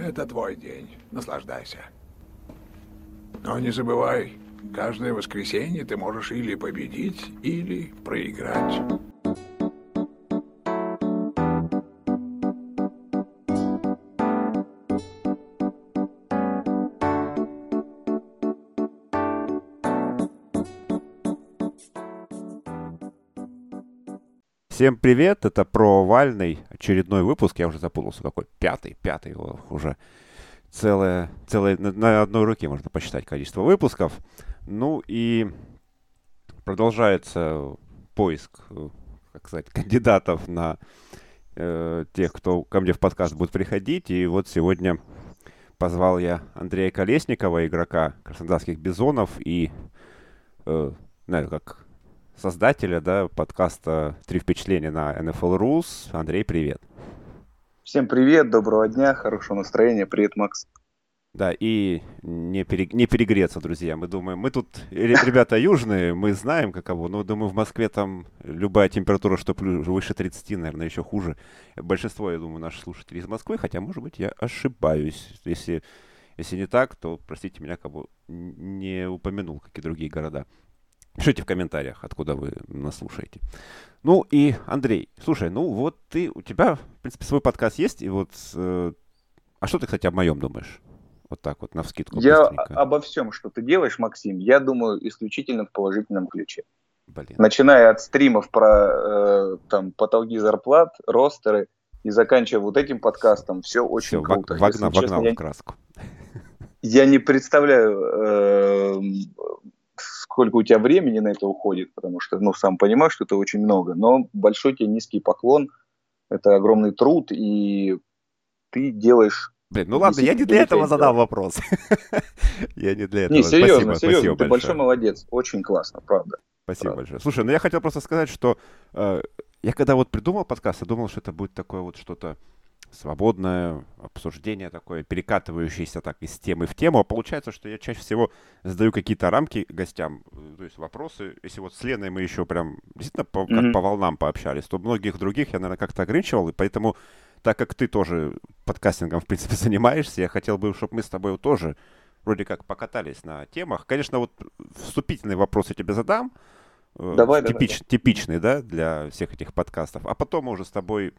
Это твой день. Наслаждайся. Но не забывай, каждое воскресенье ты можешь или победить, или проиграть. Всем привет, это про Овальный, очередной выпуск, я уже запутался, какой, пятый, пятый уже, целое, целое, на одной руке можно посчитать количество выпусков. Ну и продолжается поиск, как сказать, кандидатов на э, тех, кто ко мне в подкаст будет приходить. И вот сегодня позвал я Андрея Колесникова, игрока краснодарских бизонов и, э, наверное, как создателя да, подкаста «Три впечатления» на NFL Rules. Андрей, привет. Всем привет, доброго дня, хорошего настроения. Привет, Макс. Да, и не, пере, не перегреться, друзья. Мы думаем, мы тут ребята южные, мы знаем каково, но думаю, в Москве там любая температура, что плюс, выше 30, наверное, еще хуже. Большинство, я думаю, наших слушателей из Москвы, хотя, может быть, я ошибаюсь. Если, если не так, то, простите меня, как бы не упомянул какие другие города. Пишите в комментариях, откуда вы нас слушаете. Ну и, Андрей, слушай, ну вот ты, у тебя, в принципе, свой подкаст есть, и вот... Э, а что ты, кстати, о моем думаешь? Вот так вот, на вскидку. Я быстренько. обо всем, что ты делаешь, Максим, я думаю исключительно в положительном ключе. Блин. Начиная от стримов про э, там потолки зарплат, ростеры, и заканчивая вот этим подкастом, все очень все, круто. Вогнал, вогнал в краску. Я не представляю, э, сколько у тебя времени на это уходит, потому что, ну, сам понимаешь, что это очень много, но большой тебе низкий поклон, это огромный труд, и ты делаешь... Блин, ну ладно, я не для этого задал вопрос. Я не для этого. Не, серьезно, серьезно, ты большой молодец, очень классно, правда. Спасибо большое. Слушай, ну я хотел просто сказать, что э, я когда вот придумал подкаст, я думал, что это будет такое вот что-то свободное обсуждение такое, перекатывающееся так из темы в тему. А получается, что я чаще всего задаю какие-то рамки гостям, э, то есть вопросы. Если вот с Леной мы еще прям действительно по, mm-hmm. как по волнам пообщались, то многих других я, наверное, как-то ограничивал, и поэтому, так как ты тоже подкастингом, в принципе, занимаешься, я хотел бы, чтобы мы с тобой тоже вроде как покатались на темах. Конечно, вот вступительный вопрос я тебе задам, э, давай, типич, давай. типичный, да, для всех этих подкастов. А потом мы уже с тобой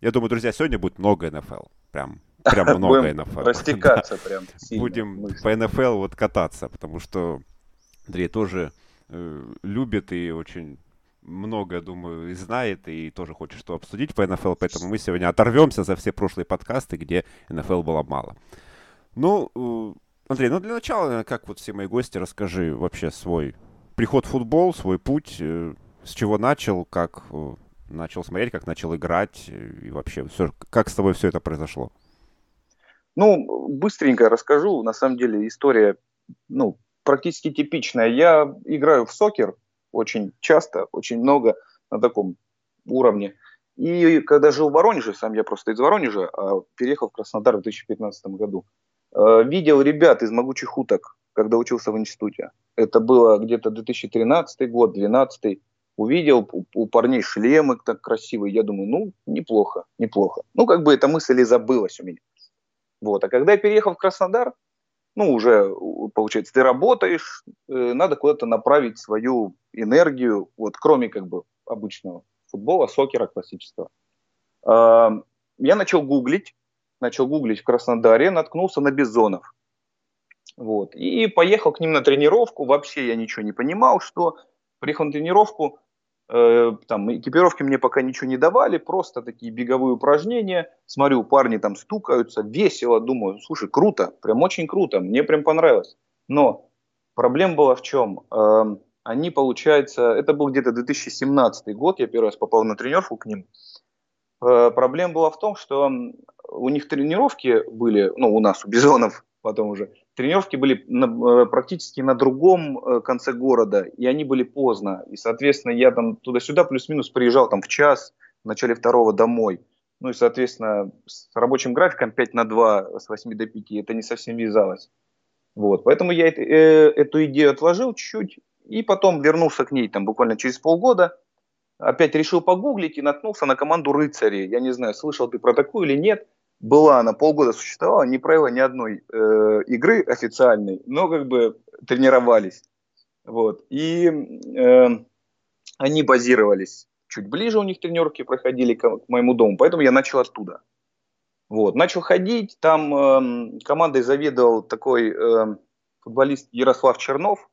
я думаю, друзья, сегодня будет много НФЛ. Прям, прям много НФЛ. Растекаться прям сильно. Будем по НФЛ вот кататься, потому что Андрей тоже э, любит и очень много, думаю, и знает, и тоже хочет что обсудить по НФЛ, поэтому мы сегодня оторвемся за все прошлые подкасты, где НФЛ было мало. Ну, э, Андрей, ну для начала, как вот все мои гости, расскажи вообще свой приход в футбол, свой путь, э, с чего начал, как начал смотреть, как начал играть э, и вообще, все, как с тобой все это произошло? Ну, быстренько расскажу. На самом деле история, ну, практически типичная. Я играю в сокер очень часто, очень много на таком уровне. И когда жил в Воронеже, сам я просто из Воронежа, а переехал в Краснодар в 2015 году, э, видел ребят из «Могучих уток», когда учился в институте. Это было где-то 2013 год, 2012 увидел у, парней шлемы так красивые, я думаю, ну, неплохо, неплохо. Ну, как бы эта мысль и забылась у меня. Вот, а когда я переехал в Краснодар, ну, уже, получается, ты работаешь, э, надо куда-то направить свою энергию, вот, кроме, как бы, обычного футбола, сокера классического. Э, я начал гуглить, начал гуглить в Краснодаре, наткнулся на бизонов. Вот, и поехал к ним на тренировку, вообще я ничего не понимал, что приехал на тренировку, там экипировки мне пока ничего не давали, просто такие беговые упражнения. Смотрю, парни там стукаются, весело, думаю, слушай, круто, прям очень круто, мне прям понравилось. Но проблема была в чем? Эм, они, получается, это был где-то 2017 год, я первый раз попал на тренировку к ним. Э, проблема была в том, что у них тренировки были, ну, у нас, у Бизонов, потом уже, тренировки были на, э, практически на другом э, конце города, и они были поздно. И, соответственно, я там туда-сюда плюс-минус приезжал там в час, в начале второго домой. Ну и, соответственно, с рабочим графиком 5 на 2, с 8 до 5, это не совсем вязалось. Вот, поэтому я э, эту идею отложил чуть-чуть, и потом вернулся к ней там буквально через полгода. Опять решил погуглить и наткнулся на команду «Рыцари». Я не знаю, слышал ты про такую или нет – была, она полгода существовала, не провела ни одной э, игры официальной, но как бы тренировались. Вот. И э, они базировались чуть ближе, у них тренировки проходили к, к моему дому, поэтому я начал оттуда. Вот. Начал ходить, там э, командой заведовал такой э, футболист Ярослав Чернов,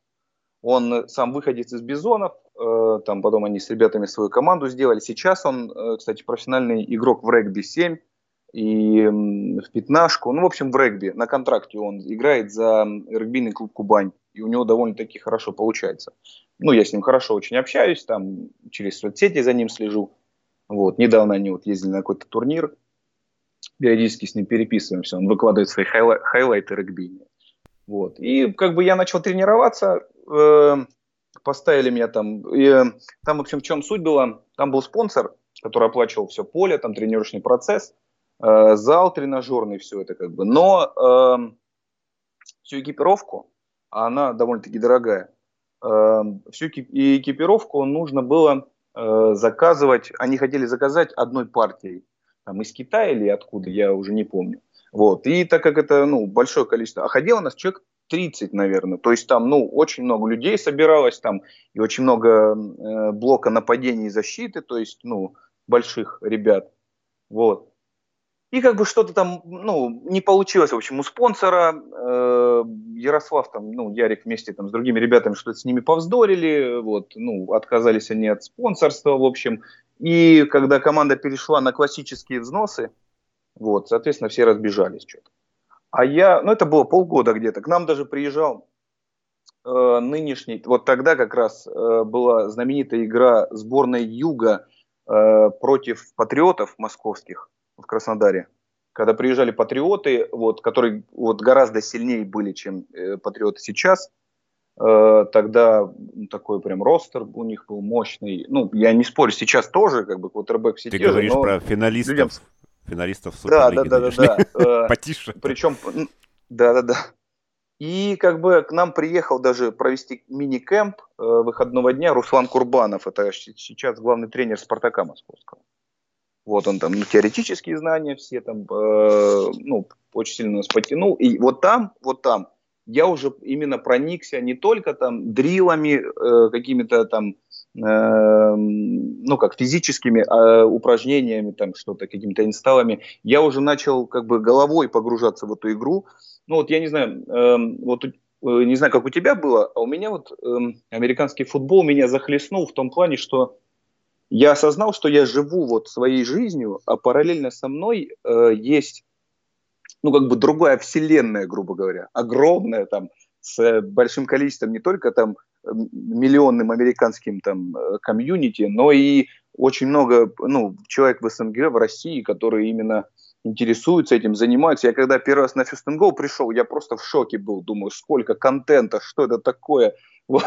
он сам выходец из Бизонов, э, там потом они с ребятами свою команду сделали. Сейчас он, э, кстати, профессиональный игрок в регби-7 и в пятнашку. Ну, в общем, в регби на контракте он играет за регбийный клуб «Кубань». И у него довольно-таки хорошо получается. Ну, я с ним хорошо очень общаюсь, там через соцсети за ним слежу. Вот. Недавно они вот ездили на какой-то турнир, периодически с ним переписываемся, он выкладывает свои хайлай- хайлайты регби. Вот. И как бы я начал тренироваться, э, поставили меня там. И, э, там, в общем, в чем суть была? Там был спонсор, который оплачивал все поле, там тренировочный процесс, э, зал тренажерный, все это как бы. Но э, всю экипировку, а она довольно-таки дорогая, э, всю экипировку нужно было э, заказывать, они хотели заказать одной партией, там из Китая или откуда, я уже не помню. Вот. И так как это ну, большое количество, а ходило у нас человек 30, наверное. То есть там, ну, очень много людей собиралось там, и очень много э, блока нападений и защиты, то есть, ну, больших ребят. Вот. И как бы что-то там, ну, не получилось, в общем, у спонсора. Э, Ярослав там, ну, Ярик вместе там с другими ребятами что-то с ними повздорили, вот, ну, отказались они от спонсорства, в общем. И когда команда перешла на классические взносы, вот, соответственно, все разбежались что-то. А я, ну это было полгода где-то, к нам даже приезжал э, нынешний, вот тогда как раз э, была знаменитая игра сборной Юга э, против патриотов московских в Краснодаре. Когда приезжали патриоты, вот, которые вот, гораздо сильнее были, чем э, патриоты сейчас, э, тогда ну, такой прям ростер у них был мощный. Ну, я не спорю, сейчас тоже, как бы, квотербек все Ты те говоришь же, но про финалистов людям финалистов да, Суперлиги. да, да, да, да. Потише. Причем, да, да, да. И как бы к нам приехал даже провести мини-кэмп э, выходного дня Руслан Курбанов. Это сейчас главный тренер Спартака Московского. Вот он там, ну, теоретические знания все там, э, ну, очень сильно нас потянул. И вот там, вот там я уже именно проникся не только там дрилами, э, какими-то там Эм, ну, как физическими э, упражнениями, там что-то, какими-то инсталлами, я уже начал как бы головой погружаться в эту игру. Ну, вот я не знаю, э, вот э, не знаю, как у тебя было, а у меня вот э, американский футбол меня захлестнул в том плане, что я осознал, что я живу вот своей жизнью, а параллельно со мной э, есть, ну, как бы другая вселенная, грубо говоря, огромная там, с большим количеством не только там миллионным американским там э, комьюнити, но и очень много ну, человек в СНГ, в России, которые именно интересуются этим, занимаются. Я когда первый раз на First and Go пришел, я просто в шоке был, думаю, сколько контента, что это такое. Вот.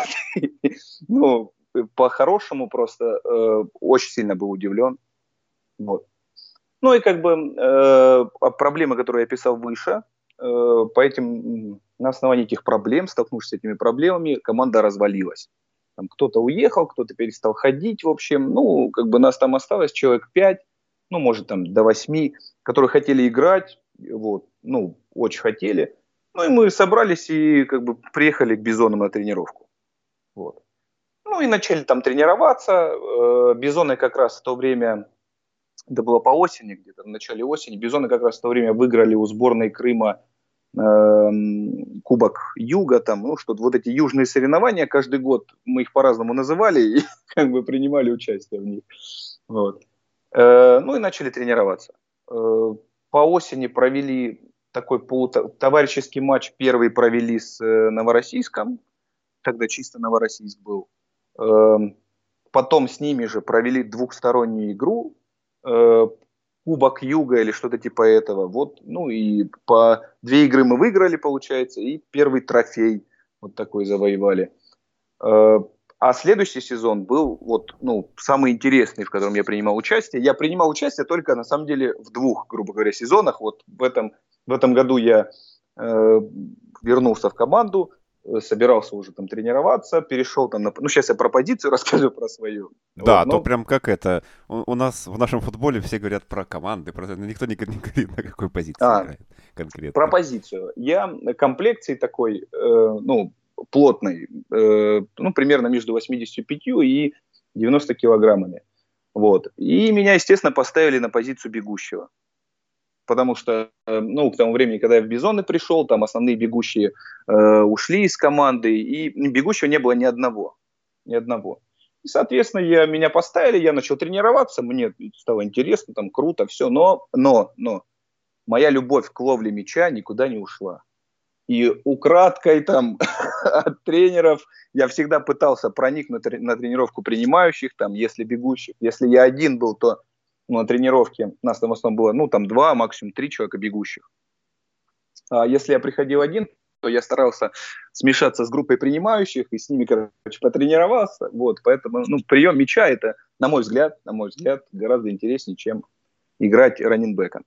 Ну, по-хорошему просто э, очень сильно был удивлен. Вот. Ну и как бы э, проблемы, которые я писал выше, э, по этим на основании этих проблем, столкнувшись с этими проблемами, команда развалилась. Там кто-то уехал, кто-то перестал ходить, в общем, ну, как бы нас там осталось человек пять, ну, может, там до восьми, которые хотели играть, вот, ну, очень хотели. Ну, и мы собрались и как бы приехали к Бизонам на тренировку. Вот. Ну, и начали там тренироваться. Э, Бизоны как раз в то время, это было по осени, где-то в начале осени, Бизоны как раз в то время выиграли у сборной Крыма Эм, Кубок Юга, там, ну, что вот эти южные соревнования каждый год, мы их по-разному называли и как бы принимали участие в них. Вот. Э, ну и начали тренироваться. Э, по осени провели такой товарищеский матч, первый провели с э, Новороссийском, тогда чисто Новороссийск был. Эм, потом с ними же провели двухстороннюю игру, Кубок Юга или что-то типа этого. Вот, ну и по две игры мы выиграли, получается, и первый трофей вот такой завоевали. Э, а следующий сезон был вот, ну, самый интересный, в котором я принимал участие. Я принимал участие только, на самом деле, в двух, грубо говоря, сезонах. Вот в этом, в этом году я э, вернулся в команду. Э, собирался уже там тренироваться, перешел там на... Ну, сейчас я про позицию расскажу про свою. Да, вот, но... то прям как это... У, у нас в нашем футболе все говорят про команды, про... но никто не, не говорит, на какой позиции а, играет конкретно. Про позицию. Я комплекции такой, э, ну, плотной, э, ну, примерно между 85 и 90 килограммами. Вот. И меня, естественно, поставили на позицию бегущего потому что, э, ну, к тому времени, когда я в Бизоны пришел, там основные бегущие э, ушли из команды, и бегущего не было ни одного, ни одного. И, соответственно, я, меня поставили, я начал тренироваться, мне стало интересно, там, круто, все, но, но, но, моя любовь к ловле мяча никуда не ушла. И украдкой там от тренеров я всегда пытался проникнуть на тренировку принимающих, там, если бегущих. Если я один был, то на тренировке нас там в основном было, ну, там два, максимум три человека бегущих. А если я приходил один, то я старался смешаться с группой принимающих и с ними, короче, потренировался. Вот, поэтому, ну, прием мяча это, на мой взгляд, на мой взгляд, гораздо интереснее, чем играть раненбеком.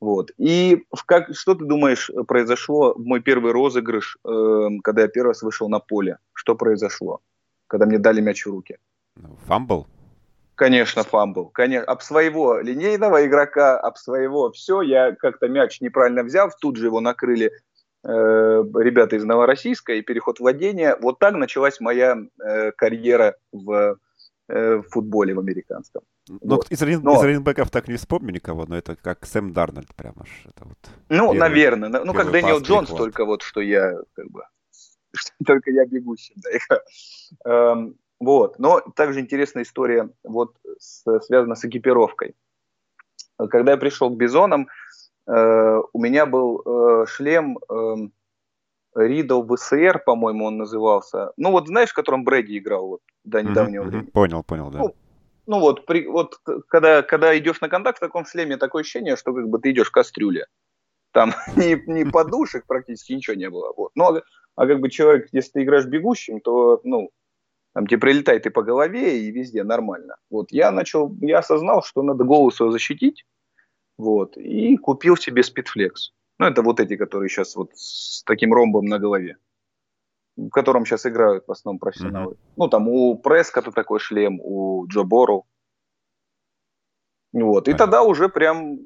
Вот. И как, что ты думаешь произошло в мой первый розыгрыш, э, когда я первый раз вышел на поле? Что произошло, когда мне дали мяч в руки? Fumble? Конечно, fumble. Конечно, об своего линейного игрока, об своего все. Я как-то мяч неправильно взял, тут же его накрыли э, ребята из Новороссийска и переход владения. Вот так началась моя э, карьера в, э, в футболе в американском. Ну, вот. из, рейн, но... из running back ов так не вспомню никого, но это как Сэм Дарнольд прямо аж. Это вот ну, первый, наверное. Ну, как Дэниел Джонс, переход. только вот, что я как бы... только я бегущий. Да, вот. Но также интересная история вот с, связана с экипировкой. Когда я пришел к Бизонам, э, у меня был э, шлем э, Ридл ВСР, по-моему, он назывался. Ну вот знаешь, в котором Брэди играл вот до недавнего mm-hmm, времени. Понял, понял, да. Ну, ну вот, при, вот когда, когда идешь на контакт в таком шлеме, такое ощущение, что как бы ты идешь в кастрюле. Там ни, ни подушек практически ничего не было. Вот. Ну, а, а как бы человек, если ты играешь бегущим, то, ну, там тебе прилетает и по голове, и везде нормально. Вот я начал, я осознал, что надо голову свою защитить, вот, и купил себе спидфлекс. Ну, это вот эти, которые сейчас вот с таким ромбом на голове, в котором сейчас играют в основном профессионалы. Mm-hmm. Ну, там у Прескота такой шлем, у Джо Бору. Вот, и тогда уже прям,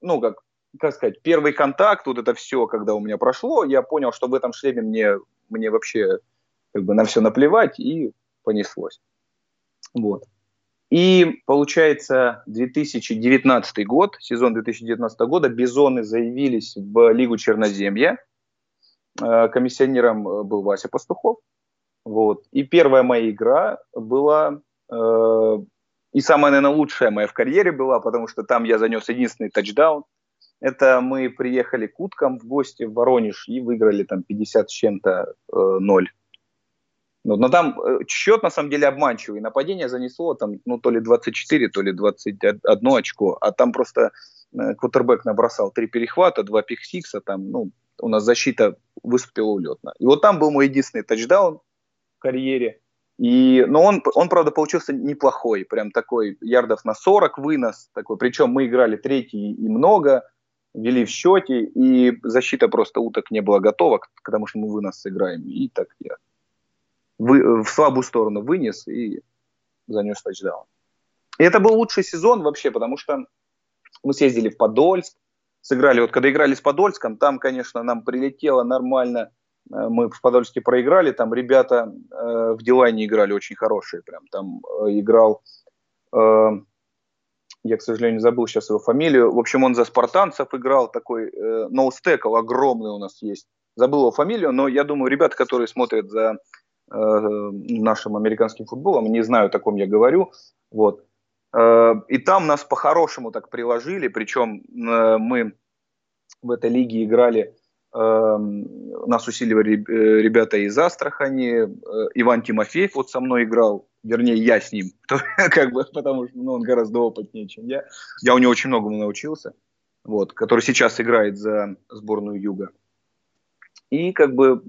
ну, как, как сказать, первый контакт, вот это все, когда у меня прошло, я понял, что в этом шлеме мне, мне вообще как бы на все наплевать, и понеслось. Вот. И получается 2019 год, сезон 2019 года, Бизоны заявились в Лигу Черноземья. Э, комиссионером э, был Вася Пастухов. Вот. И первая моя игра была, э, и самая, наверное, лучшая моя в карьере была, потому что там я занес единственный тачдаун. Это мы приехали к уткам в гости в Воронеж и выиграли там 50 с чем-то э, 0. Ну, но там э, счет на самом деле обманчивый. Нападение занесло там, ну, то ли 24, то ли 21 очко. А там просто э, квотербек набросал три перехвата, два пиксикса. Там, ну, у нас защита выступила улетно. И вот там был мой единственный тачдаун в карьере. И, но он, он, правда, получился неплохой. Прям такой ярдов на 40 вынос. Такой. Причем мы играли третий и много вели в счете, и защита просто уток не была готова, потому что мы вынос сыграем. И так я вы, в слабую сторону вынес и занес тачдаун. И это был лучший сезон вообще, потому что мы съездили в Подольск, сыграли, вот когда играли с Подольском, там, конечно, нам прилетело нормально, э, мы в Подольске проиграли, там ребята э, в Дилайне играли очень хорошие, прям там э, играл, э, я, к сожалению, забыл сейчас его фамилию, в общем, он за спартанцев играл, такой э, ноустекл огромный у нас есть, забыл его фамилию, но я думаю, ребята, которые смотрят за Э, нашим американским футболом, не знаю, о таком я говорю, вот. Э, и там нас по-хорошему так приложили, причем э, мы в этой лиге играли, нас усиливали ребята из Астрахани, Иван Тимофеев вот со мной играл, вернее, я с ним, как бы, потому что ну, он гораздо опытнее, чем я. Я у него очень многому научился, вот, который сейчас играет за сборную Юга. И как бы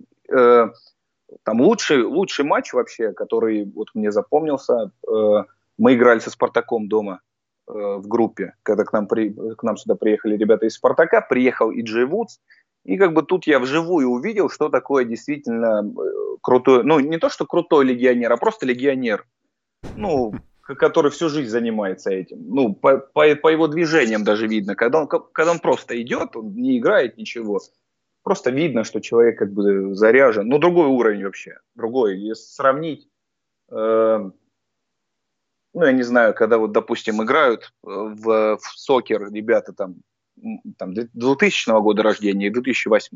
там лучший, лучший матч вообще, который вот мне запомнился, э, мы играли со Спартаком дома э, в группе, когда к нам, при, к нам сюда приехали ребята из Спартака, приехал и Джей Вудс, И как бы тут я вживую увидел, что такое действительно э, крутой, ну не то, что крутой легионер, а просто легионер. Ну, который всю жизнь занимается этим. Ну, по, по, по его движениям даже видно. Когда он, когда он просто идет, он не играет ничего. Просто видно, что человек как бы заряжен. Ну, другой уровень вообще. Другой. Если сравнить, э, ну, я не знаю, когда вот, допустим, играют в, в сокер ребята там, там 2000 года рождения и 2008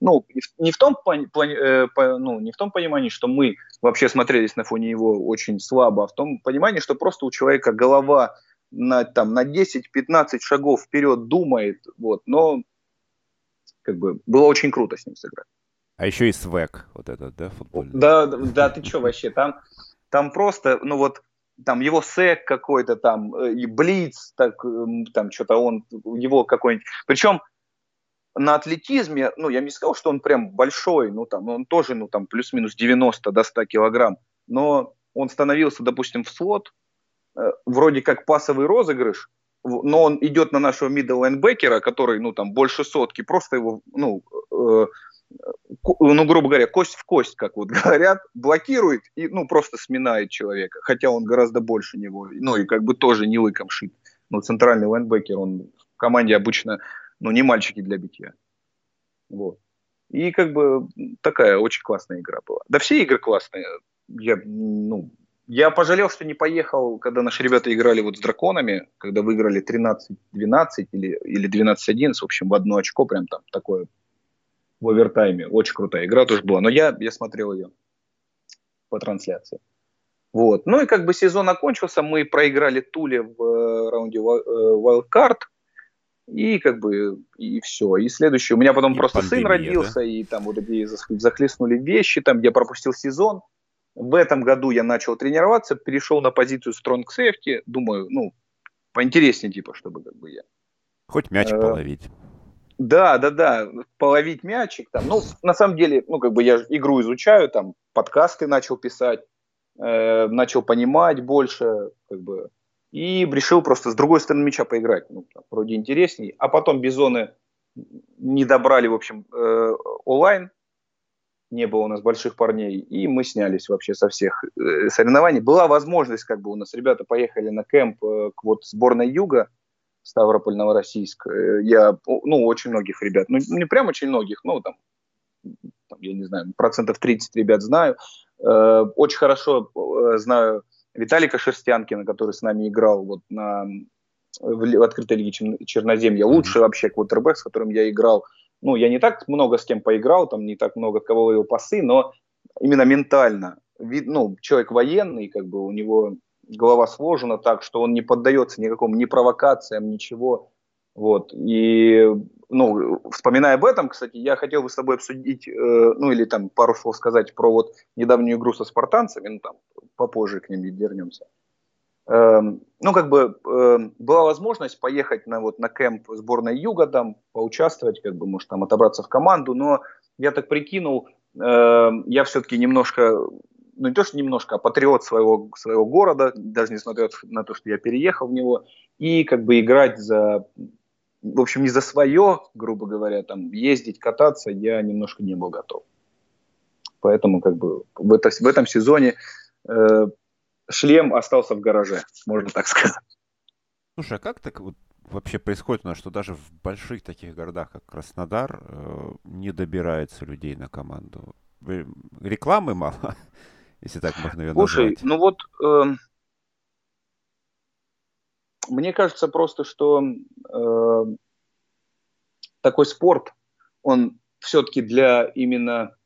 ну, не в том, э, ну, не в том понимании, что мы вообще смотрелись на фоне его очень слабо, а в том понимании, что просто у человека голова на, там, на 10-15 шагов вперед думает, вот, но как бы было очень круто с ним сыграть. А еще и свек вот этот, да, футбольный? Да, да, ты что вообще, там, там просто, ну вот, там его сек какой-то там, э, и блиц, так, там что-то он, его какой-нибудь, причем на атлетизме, ну, я не сказал, что он прям большой, ну, там, он тоже, ну, там, плюс-минус 90 до 100 килограмм, но он становился, допустим, в слот, э, вроде как пасовый розыгрыш, но он идет на нашего linebacker, который, ну, там, больше сотки, просто его, ну, э, ну, грубо говоря, кость в кость, как вот говорят, блокирует и, ну, просто сминает человека, хотя он гораздо больше него, ну, и как бы тоже не лыком шит. Ну, центральный лайнбекер, он в команде обычно ну, не мальчики для битья. Вот. И как бы такая очень классная игра была. Да все игры классные. Я, ну, я пожалел, что не поехал, когда наши ребята играли вот с драконами, когда выиграли 13-12 или, или 12-11, в общем, в одно очко, прям там такое в овертайме. Очень крутая игра тоже была. Но я, я смотрел ее по трансляции. Вот. Ну и как бы сезон окончился, мы проиграли Туле в э, раунде э, Wildcard. И как бы и все. И следующий. У меня потом и просто пандемия, сын родился, да? и там вот эти захлестнули вещи, там я пропустил сезон. В этом году я начал тренироваться, перешел на позицию Strong Safety. Думаю, ну, поинтереснее, типа, чтобы как бы я. Хоть мяч э, половить. Да, да, да, половить мячик там. Ну, на самом деле, ну, как бы я игру изучаю, там, подкасты начал писать, э, начал понимать больше, как бы, и решил просто с другой стороны мяча поиграть. Ну, там, вроде интересней. А потом Бизоны не добрали, в общем, э, онлайн. Не было у нас больших парней. И мы снялись вообще со всех э, соревнований. Была возможность, как бы у нас ребята поехали на кемп э, к вот сборной Юга, Ставрополь, Новороссийск. Э, я, ну, очень многих ребят, ну, не прям очень многих, ну, там, там я не знаю, процентов 30 ребят знаю. Очень хорошо знаю Виталика Шерстянкина, который с нами играл вот на, в, в открытой лиге Черноземья, лучший вообще квотербек, с которым я играл. Ну, я не так много с кем поиграл, там не так много кого ловил пасы, но именно ментально. Вид, ну, человек военный, как бы у него голова сложена так, что он не поддается никакому ни провокациям, ничего. Вот. И, ну, вспоминая об этом, кстати, я хотел бы с тобой обсудить, э, ну, или там пару слов сказать про вот недавнюю игру со спартанцами, ну, там, попозже к ним вернемся. Э, ну, как бы, э, была возможность поехать на, вот, на кемп сборной Юга, там, поучаствовать, как бы, может, там, отобраться в команду, но я так прикинул, э, я все-таки немножко ну не то, что немножко, а патриот своего, своего города, даже несмотря на то, что я переехал в него, и как бы играть за в общем, не за свое, грубо говоря, там ездить, кататься, я немножко не был готов. Поэтому как бы в, это, в этом сезоне э, шлем остался в гараже, можно так сказать. Слушай, а как так вот вообще происходит у нас, что даже в больших таких городах, как Краснодар, э, не добирается людей на команду? Рекламы мало, если так можно ее Слушай, назвать. ну вот э, мне кажется просто, что э, такой спорт, он все-таки для именно,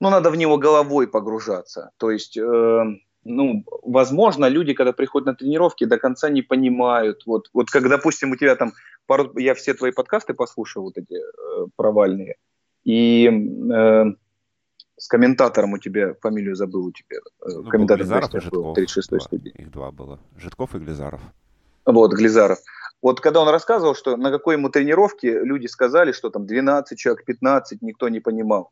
ну, надо в него головой погружаться. То есть, э, ну, возможно, люди, когда приходят на тренировки, до конца не понимают. Вот, вот как, допустим, у тебя там, пару, я все твои подкасты послушал, вот эти э, провальные, и э, с комментатором у тебя, фамилию забыл у тебя. Э, ну, комментатор Глизаров и Житков. 36-й студии. Их два было. Житков и Глизаров. Вот, Глизаров. Вот когда он рассказывал, что на какой ему тренировке люди сказали, что там 12 человек, 15, никто не понимал.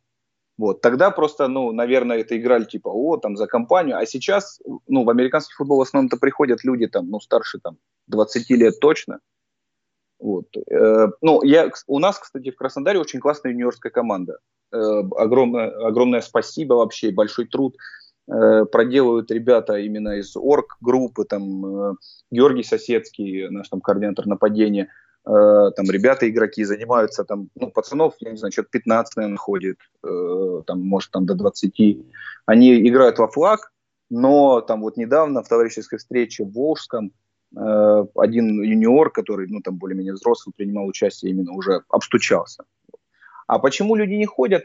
Вот, тогда просто, ну, наверное, это играли типа, о, там, за компанию. А сейчас, ну, в американский футбол в основном-то приходят люди там, ну, старше там 20 лет точно. Вот. Э, ну, я, у нас, кстати, в Краснодаре очень классная юниорская команда. Э, огромное, огромное спасибо вообще, большой труд э, проделывают ребята именно из орг-группы, там Георгий Соседский, наш там координатор нападения, там ребята, игроки занимаются, там, ну, пацанов, я не знаю, что-то 15, наверное, ходит, там, может, там до 20. Они играют во флаг, но там вот недавно в товарищеской встрече в Волжском Э, один юниор, который, ну, там, более-менее взрослый, принимал участие, именно уже обстучался. А почему люди не ходят?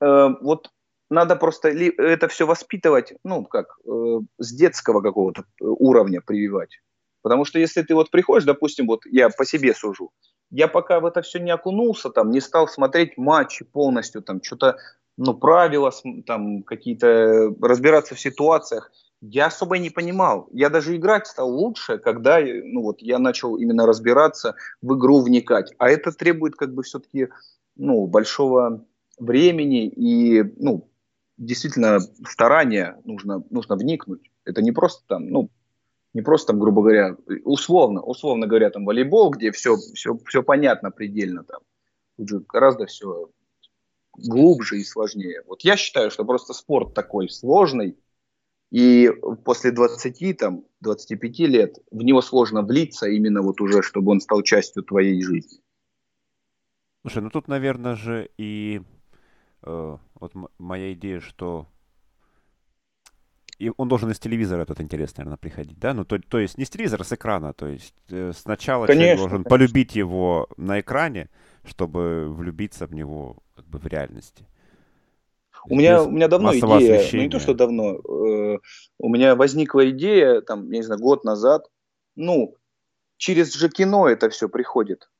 Э, вот надо просто это все воспитывать, ну, как, э, с детского какого-то уровня прививать. Потому что если ты вот приходишь, допустим, вот я по себе сужу, я пока в это все не окунулся, там, не стал смотреть матчи полностью, там, что-то, ну, правила, там, какие-то, разбираться в ситуациях, я особо не понимал. Я даже играть стал лучше, когда ну, вот, я начал именно разбираться, в игру вникать. А это требует как бы все-таки ну, большого времени и ну, действительно старания нужно, нужно вникнуть. Это не просто там, ну, не просто там, грубо говоря, условно, условно говоря, там волейбол, где все, все, все понятно предельно там. Тут же гораздо все глубже и сложнее. Вот я считаю, что просто спорт такой сложный, и после 20, там, 25 лет в него сложно влиться именно вот уже, чтобы он стал частью твоей жизни. Слушай, ну тут, наверное же, и э, вот моя идея, что и он должен из телевизора этот интерес, наверное, приходить, да? Ну, то, то есть не с телевизора, а с экрана. То есть э, сначала конечно, человек должен конечно. полюбить его на экране, чтобы влюбиться в него как бы в реальности. У меня, у меня давно идея, ну не то, что давно, э, у меня возникла идея, там, я не знаю, год назад, ну, через же кино это все приходит.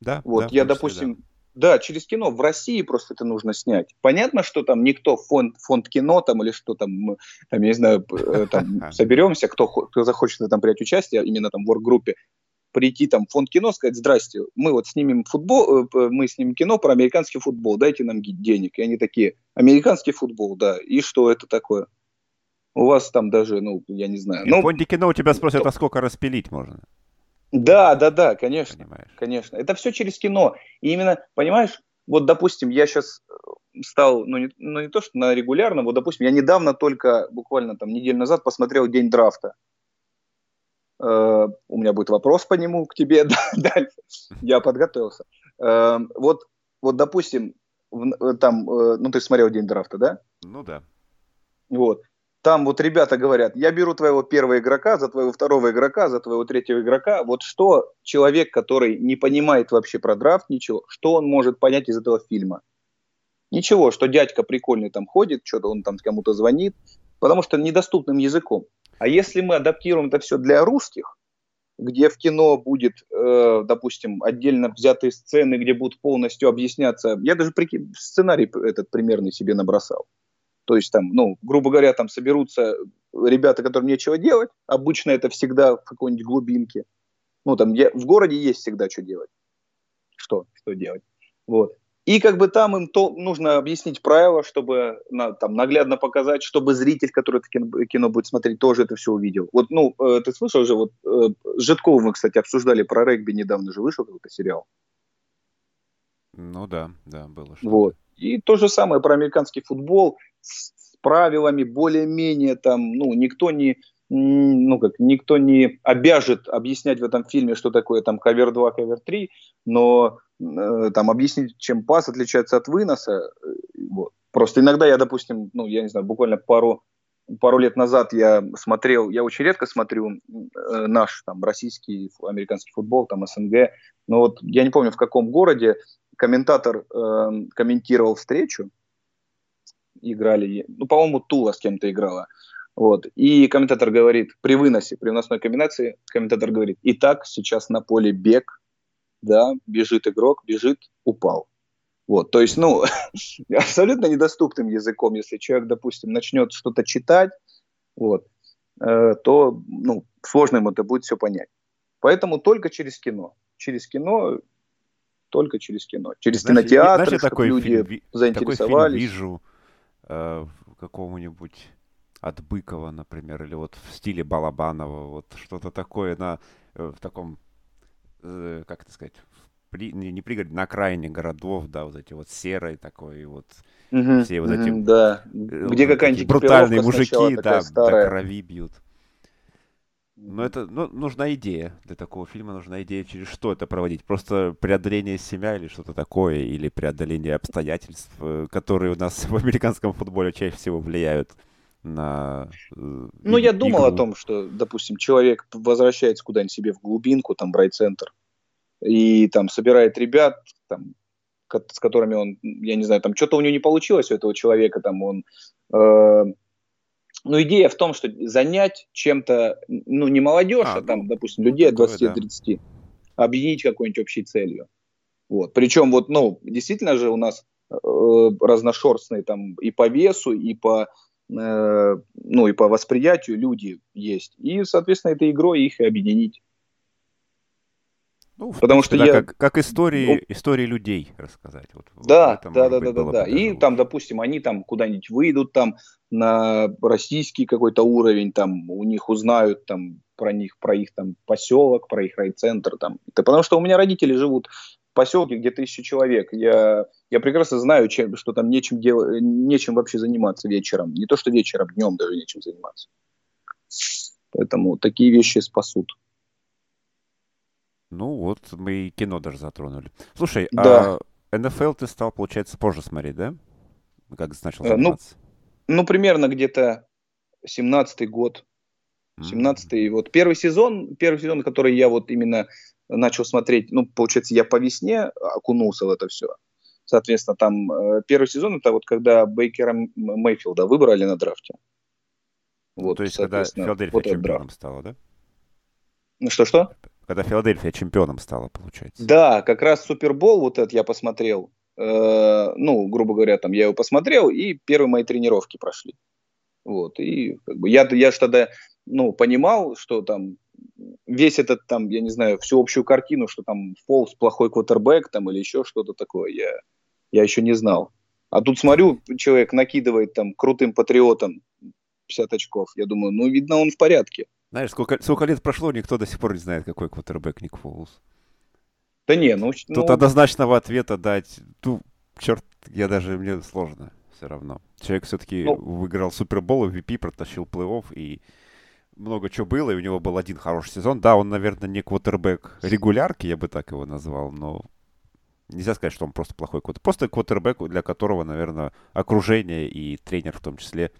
Да. Вот, да, я, допустим, да. Да, через кино в России просто это нужно снять. Понятно, что там никто фонд, фонд кино там или что там, там, я не знаю, э, там соберемся, кто, кто захочет там принять участие, именно там в орггруппе, прийти там в фонд кино, сказать, здрасте, мы вот снимем футбол, э, мы снимем кино про американский футбол, дайте нам денег. И они такие, американский футбол, да, и что это такое? У вас там даже, ну, я не знаю. Ну, в фонде кино у тебя спросят, а сколько распилить можно? Да, да, да, конечно, Понимаешь. конечно. Это все через кино. И именно, понимаешь, вот, допустим, я сейчас э, стал, ну не, ну не то, что на регулярно, вот, допустим, я недавно только, буквально там неделю назад посмотрел «День драфта». Э, у меня будет вопрос по нему к тебе дальше. Я подготовился. Э, вот, вот, допустим, э, там, ну ты смотрел день драфта, да? Ну да. Вот. Там вот ребята говорят, я беру твоего первого игрока, за твоего второго игрока, за твоего третьего игрока. Вот что человек, который не понимает вообще про драфт ничего, что он может понять из этого фильма? Ничего, что дядька прикольный там ходит, что-то он там кому-то звонит, потому что недоступным языком. А если мы адаптируем это все для русских, где в кино будет, э, допустим, отдельно взятые сцены, где будут полностью объясняться, я даже прики... сценарий этот примерный себе набросал. То есть там, ну, грубо говоря, там соберутся ребята, которым нечего делать. Обычно это всегда в какой-нибудь глубинке. Ну, там я... в городе есть всегда что делать. Что? Что делать? Вот. И как бы там им то нужно объяснить правила, чтобы на, там наглядно показать, чтобы зритель, который это кино, кино будет смотреть, тоже это все увидел. Вот, ну, э, ты слышал уже, вот э, с Житковым мы, кстати, обсуждали про регби, недавно же вышел какой-то сериал. Ну да, да, было. Что вот. И то же самое про американский футбол с, правилами более-менее там, ну, никто не, ну как, никто не обяжет объяснять в этом фильме, что такое там кавер 2, кавер 3, но э, там объяснить, чем пас отличается от выноса. Э, вот. Просто иногда я, допустим, ну я не знаю, буквально пару пару лет назад я смотрел, я очень редко смотрю э, наш там российский, американский футбол, там СНГ, но вот я не помню в каком городе комментатор э, комментировал встречу, играли, ну по-моему Тула с кем-то играла, вот. И комментатор говорит, при выносе, при выносной комбинации, комментатор говорит, итак, сейчас на поле бег, да, бежит игрок, бежит, упал. Вот, то есть, ну, абсолютно недоступным языком, если человек, допустим, начнет что-то читать, вот, э, то, ну, сложно ему это будет все понять. Поэтому только через кино. Через кино, только через кино. Через знаешь, кинотеатр, знаешь, такой люди фильм, заинтересовались. Такой фильм вижу э, какого-нибудь от Быкова, например, или вот в стиле Балабанова, вот что-то такое на, э, в таком э, как это сказать, при, не, не пригород, на окраине городов, да, вот эти вот серые такой вот, Мгм, все вот эти мгм, да. Где вот какая-нибудь брутальные мужики, да, до крови бьют. Но это, ну, нужна идея. Для такого фильма нужна идея, через что это проводить. Просто преодоление себя или что-то такое, или преодоление обстоятельств, э, которые у нас в американском футболе чаще всего влияют на э, Ну, я думал о игру. том, что, допустим, человек возвращается куда-нибудь себе в глубинку, там, в райцентр, и там собирает ребят, там, с которыми он, я не знаю, там что-то у него не получилось у этого человека, там он... э, ну, идея в том, что занять чем-то, ну, не молодежь, А, а, там, ну, допустим, людей от такое, 20 до 30, объединить какой-нибудь общей целью. Вот. Причем вот, ну, действительно же у нас э, разношерстные там и по весу, и по, э, ну, и по восприятию люди есть. И, соответственно, этой игрой их и объединить. Ну, Потому что да, я- как, как истории, Ну, истории людей рассказать. Вот, Да, этом, да, да, быть, да, да, да. И там, допустим, они там куда-нибудь выйдут там на российский какой-то уровень, там у них узнают там про них, про их там поселок, про их райцентр там. Это потому что у меня родители живут в поселке, где тысяча человек. Я, я прекрасно знаю, чем, что там нечем, дел, нечем вообще заниматься вечером. Не то, что вечером, днем даже нечем заниматься. Поэтому такие вещи спасут. Ну вот, мы и кино даже затронули. Слушай, Да. а НФЛ ты стал, получается, позже смотреть, да? Как начал Э, ну, заниматься? Ну, примерно где-то 17-й год, М. 17-й, вот первый сезон, первый сезон, который я вот именно начал смотреть, ну, получается, я по весне окунулся в это все. Соответственно, там э, первый сезон, это вот когда Бейкера Мейфилда выбрали на драфте. Ну, Вот, то есть, когда Филадельфия вот чемпионом драфт. стала, да? Ну, Что-что? Когда Филадельфия чемпионом стала, получается. Да, как раз Супербол вот этот я посмотрел. Э, ну, грубо говоря, там я его посмотрел, и первые мои тренировки прошли. Вот, и как бы я, я же тогда, ну, понимал, что там весь этот там, я не знаю, всю общую картину, что там Фолс плохой квотербек там или еще что-то такое, я, я еще не знал. А тут смотрю, человек накидывает там крутым патриотом 50 очков. Я думаю, ну, видно, он в порядке. Знаешь, сколько, сколько лет прошло, никто до сих пор не знает, какой квотербек Ник Фоулс. Да не, ну... Тут ну, однозначного ответа дать, ну, черт, я даже, мне сложно все равно. Человек все-таки Ну. выиграл Супербол, MVP, протащил плей-офф, и много чего было, и у него был один хороший сезон. Да, он, наверное, не квотербек регулярки, я бы так его назвал, но нельзя сказать, что он просто плохой квотербек. Просто квотербек, для которого, наверное, окружение и тренер в том числе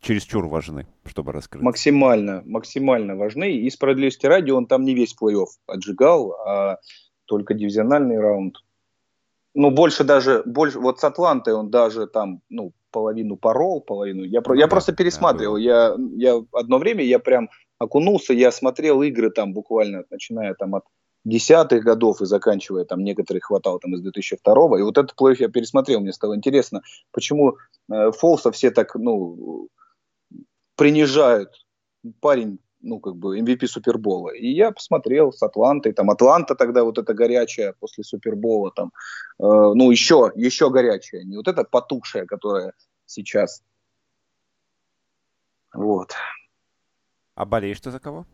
чересчур важны, чтобы раскрыть. максимально, максимально важны. И справедливости ради, он там не весь плей-офф отжигал, а только дивизиональный раунд. Ну, больше даже, больше, вот с Атлантой он даже там, ну, половину порол, половину. Я, Ну я да, просто да, пересматривал. было. я, я одно время, я прям окунулся, я смотрел игры там буквально, начиная там от десятых годов и заканчивая там некоторые хватало там из 2002 и вот этот плей я пересмотрел, мне стало интересно, почему э, Фолса все так, ну, принижают. Парень, ну, как бы MVP Супербола. И я посмотрел с Атлантой, там Атланта тогда вот эта горячая после Супербола, там, э, ну, еще, еще горячая, не вот эта потухшая, которая сейчас. Вот. А болеешь ты за кого?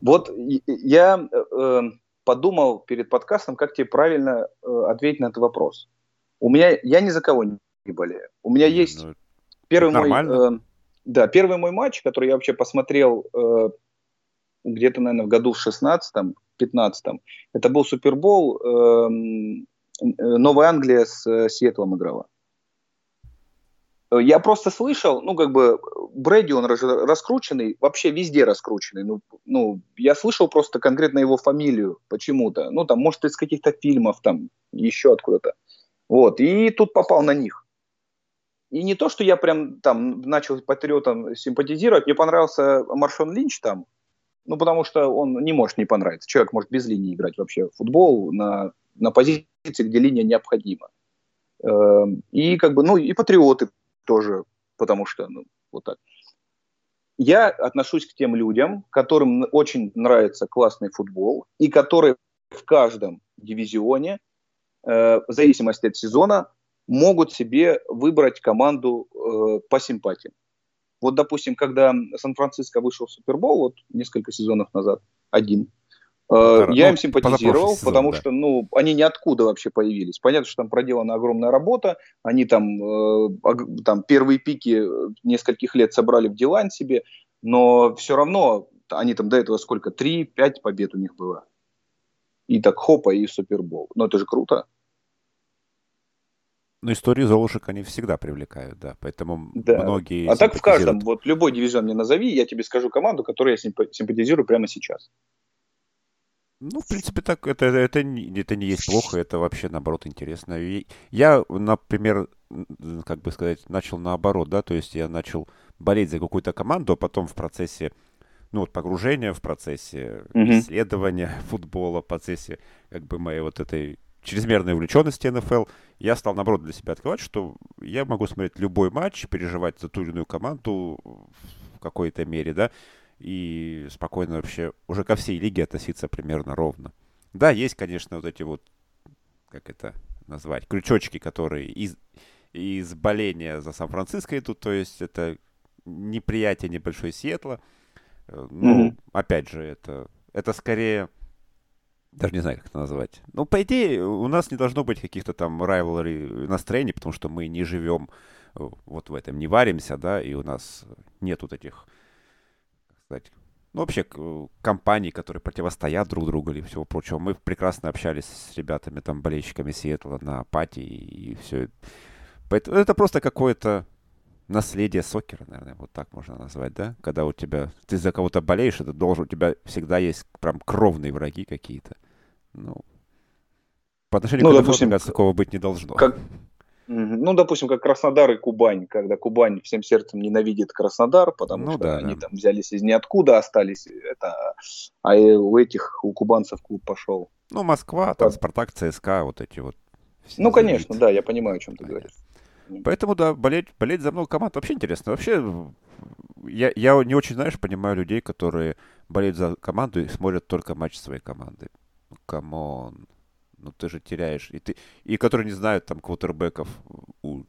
Вот я э, подумал перед подкастом, как тебе правильно э, ответить на этот вопрос. У меня, я ни за кого не болею. У меня есть ну, Первый Это мой, нормально. э, да, первый мой матч, который я вообще посмотрел э, где-то, наверное, в году в 16-м, 15-м, это был Супербол, эм, э, Новая Англия с э, Сиэтлом играла. Я просто слышал, ну, как бы, Брэди, он раскрученный, вообще везде раскрученный. Ну, ну, я слышал просто конкретно его фамилию почему-то. Ну, там, может, из каких-то фильмов, там, еще откуда-то. Вот, и тут попал на них. И не то, что я прям там начал патриотам симпатизировать, мне понравился Маршон Линч там, ну, потому что он не может не понравиться. Человек может без линии играть вообще в футбол на, на позиции, где линия необходима. Эм, И как бы, ну, и патриоты тоже, потому что, ну, вот так. Я отношусь к тем людям, которым очень нравится классный футбол, и которые в каждом дивизионе, э, в зависимости от сезона, могут себе выбрать команду э, по симпатиям. Вот, допустим, когда Сан-Франциско вышел в Супербол, вот несколько сезонов назад, один, Полтора, я ну, им симпатизировал, сезон, потому да. что, ну, они ниоткуда вообще появились. Понятно, что там проделана огромная работа. Они там, э, там первые пики нескольких лет собрали в Дилан себе, но все равно они там до этого сколько? Три-пять побед у них было. И так хопа, и Супербол. Ну, это же круто. Ну, истории Золушек они всегда привлекают, да. Поэтому да. многие... А так в каждом, вот любой дивизион мне назови, я тебе скажу команду, которую я симпатизирую прямо сейчас. Ну, в принципе, так это, это, это не есть плохо, это вообще, наоборот, интересно. И я, например, как бы сказать, начал наоборот, да, то есть я начал болеть за какую-то команду, а потом в процессе ну, вот погружения, в процессе mm-hmm. исследования футбола, в процессе как бы моей вот этой чрезмерной увлеченности НФЛ, я стал, наоборот, для себя открывать, что я могу смотреть любой матч, переживать за ту или иную команду в какой-то мере, да, и спокойно вообще уже ко всей лиге относиться примерно ровно. Да, есть, конечно, вот эти вот, как это назвать, крючочки, которые из, из боления за Сан-Франциско идут, то есть это неприятие небольшой Сиэтла. Э, ну, mm-hmm. опять же, это, это скорее даже не знаю, как это назвать. Ну, по идее, у нас не должно быть каких-то там rivalry настроений, потому что мы не живем э, вот в этом, не варимся, да, и у нас нет вот этих, как сказать, ну, вообще, компаний, которые противостоят друг другу или всего прочего. Мы прекрасно общались с ребятами, там, болельщиками Сиэтла на пати и, и все. Поэтому это просто какое-то наследие сокера, наверное, вот так можно назвать, да? Когда у тебя, ты за кого-то болеешь, это должен, у тебя всегда есть прям кровные враги какие-то. Ну, по отношению ну, к допустим, кажется, такого быть не должно. Как, ну, допустим, как Краснодар и Кубань, когда Кубань всем сердцем ненавидит Краснодар, потому ну, что да, они да. там взялись из ниоткуда, остались, это, а у этих, у кубанцев клуб пошел. Ну, Москва, там, Спартак, ЦСКА, вот эти вот. Ну, конечно, да, я понимаю, о чем ты говоришь. Поэтому, да, болеть, болеть за много команд вообще интересно. Вообще, я, я не очень, знаешь, понимаю людей, которые болеют за команду и смотрят только матч своей команды. Ну, come on. Ну, ты же теряешь. И, ты, и которые не знают там квотербеков у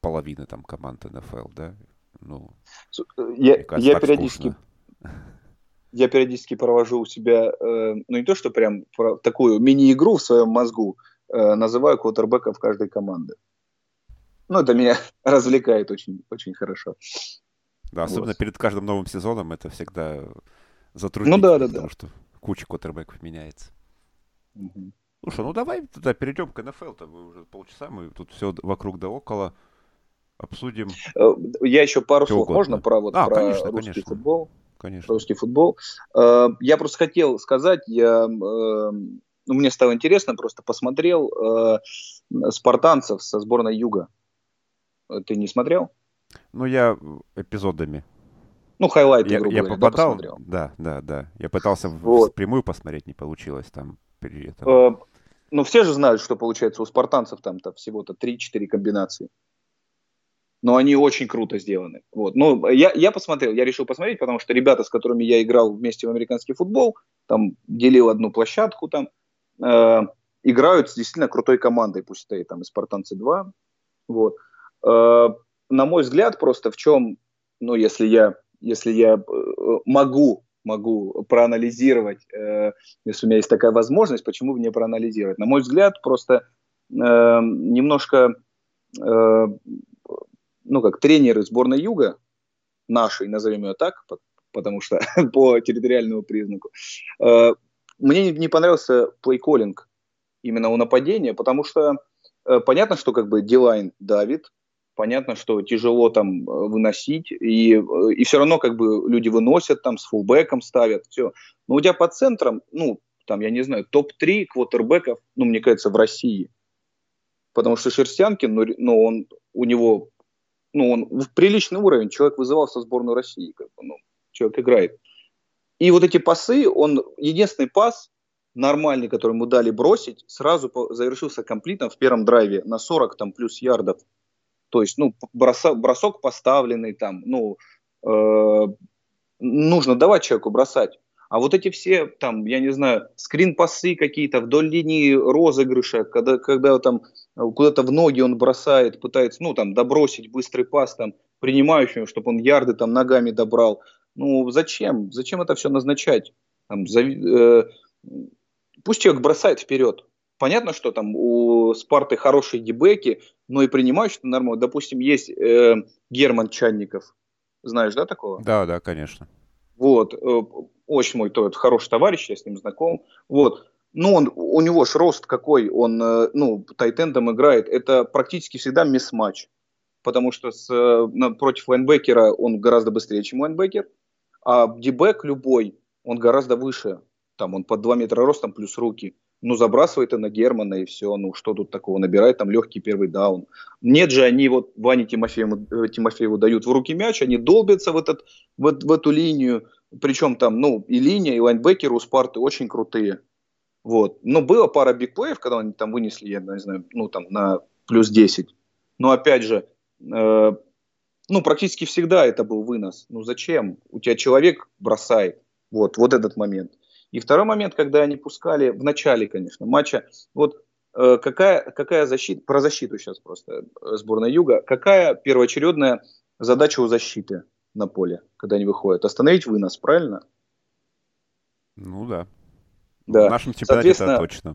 половины там команд НФЛ, да? Ну, я, кажется, я периодически... Я периодически провожу у себя, э, ну не то, что прям такую мини-игру в своем мозгу, э, называю квотербеков каждой команды. Ну, это меня развлекает очень, очень хорошо. Да, особенно вот. перед каждым новым сезоном это всегда затруднительно, ну, да, да, потому да. что куча квотербеков меняется. Угу. Слушай, ну давай тогда перейдем к НФЛ-то. Мы уже полчаса, мы тут все вокруг да около обсудим. Э, я еще пару слов угодно. можно про, вот, а, про конечно, русский конечно. футбол? Конечно. Русский футбол. Э, я просто хотел сказать, я, э, ну, мне стало интересно, просто посмотрел спартанцев со сборной Юга. Ты не смотрел? Ну, я эпизодами. Ну, хайлайты, я, грубо я говоря, попадал, да, Да, да, да. Я пытался вот. прямую посмотреть, не получилось там. Э, ну, все же знают, что получается у спартанцев там-то всего-то 3-4 комбинации. Но они очень круто сделаны. Вот. Ну, я, я посмотрел, я решил посмотреть, потому что ребята, с которыми я играл вместе в американский футбол, там делил одну площадку, там э, играют с действительно крутой командой, пусть это и там и спартанцы 2. Вот. Э, на мой взгляд, просто в чем, ну, если я, если я э, могу, могу проанализировать, э, если у меня есть такая возможность, почему бы не проанализировать? На мой взгляд, просто немножко, ну, как тренеры сборной Юга, нашей, назовем ее так, потому что по территориальному признаку, мне не понравился плейколлинг именно у нападения, потому что понятно, что как бы Дилайн давит, понятно, что тяжело там э, выносить, и, э, и все равно как бы люди выносят там, с фулбеком ставят, все. Но у тебя по центрам, ну, там, я не знаю, топ-3 квотербеков, ну, мне кажется, в России. Потому что Шерстянкин, ну, ну он, у него, ну, он в приличный уровень, человек вызывался в сборную России, как бы, ну, человек играет. И вот эти пасы, он, единственный пас, нормальный, который ему дали бросить, сразу завершился комплитом в первом драйве на 40 там плюс ярдов. То есть, ну, бросок, бросок поставленный там, ну, э, нужно давать человеку бросать. А вот эти все, там, я не знаю, скрин-пасы какие-то вдоль линии розыгрыша, когда, когда там куда-то в ноги он бросает, пытается, ну, там, добросить быстрый пас, там, принимающему, чтобы он ярды там ногами добрал. Ну, зачем? Зачем это все назначать? Там, за, э, пусть человек бросает вперед. Понятно, что там у Спарты хорошие дебеки, но и принимают, что нормально. Допустим, есть э, Герман Чанников. Знаешь, да, такого? Да, да, конечно. Вот. Э, очень мой тот, хороший товарищ, я с ним знаком. Вот. Ну, он, у него ж рост какой, он, э, ну, тайтендом играет. Это практически всегда мисс-матч. Потому что с, э, против лайнбекера он гораздо быстрее, чем лайнбекер. А дебек любой, он гораздо выше. Там он под 2 метра ростом плюс руки ну, забрасывает на Германа и все, ну, что тут такого, набирает там легкий первый даун. Нет же, они вот Ване Тимофееву, э, Тимофееву дают в руки мяч, они долбятся в, этот, в, в эту линию, причем там, ну, и линия, и лайнбекеры у Спарты очень крутые. Вот. Но было пара бигплеев, когда они там вынесли, я не знаю, ну, там, на плюс 10. Но, опять же, э, ну, практически всегда это был вынос. Ну, зачем? У тебя человек бросает. Вот, вот этот момент. И второй момент, когда они пускали в начале, конечно, матча, вот э, какая, какая защита, про защиту сейчас просто э, сборная Юга, какая первоочередная задача у защиты на поле, когда они выходят? Остановить вынос, правильно? Ну да. Да. В нашем чемпионате это точно.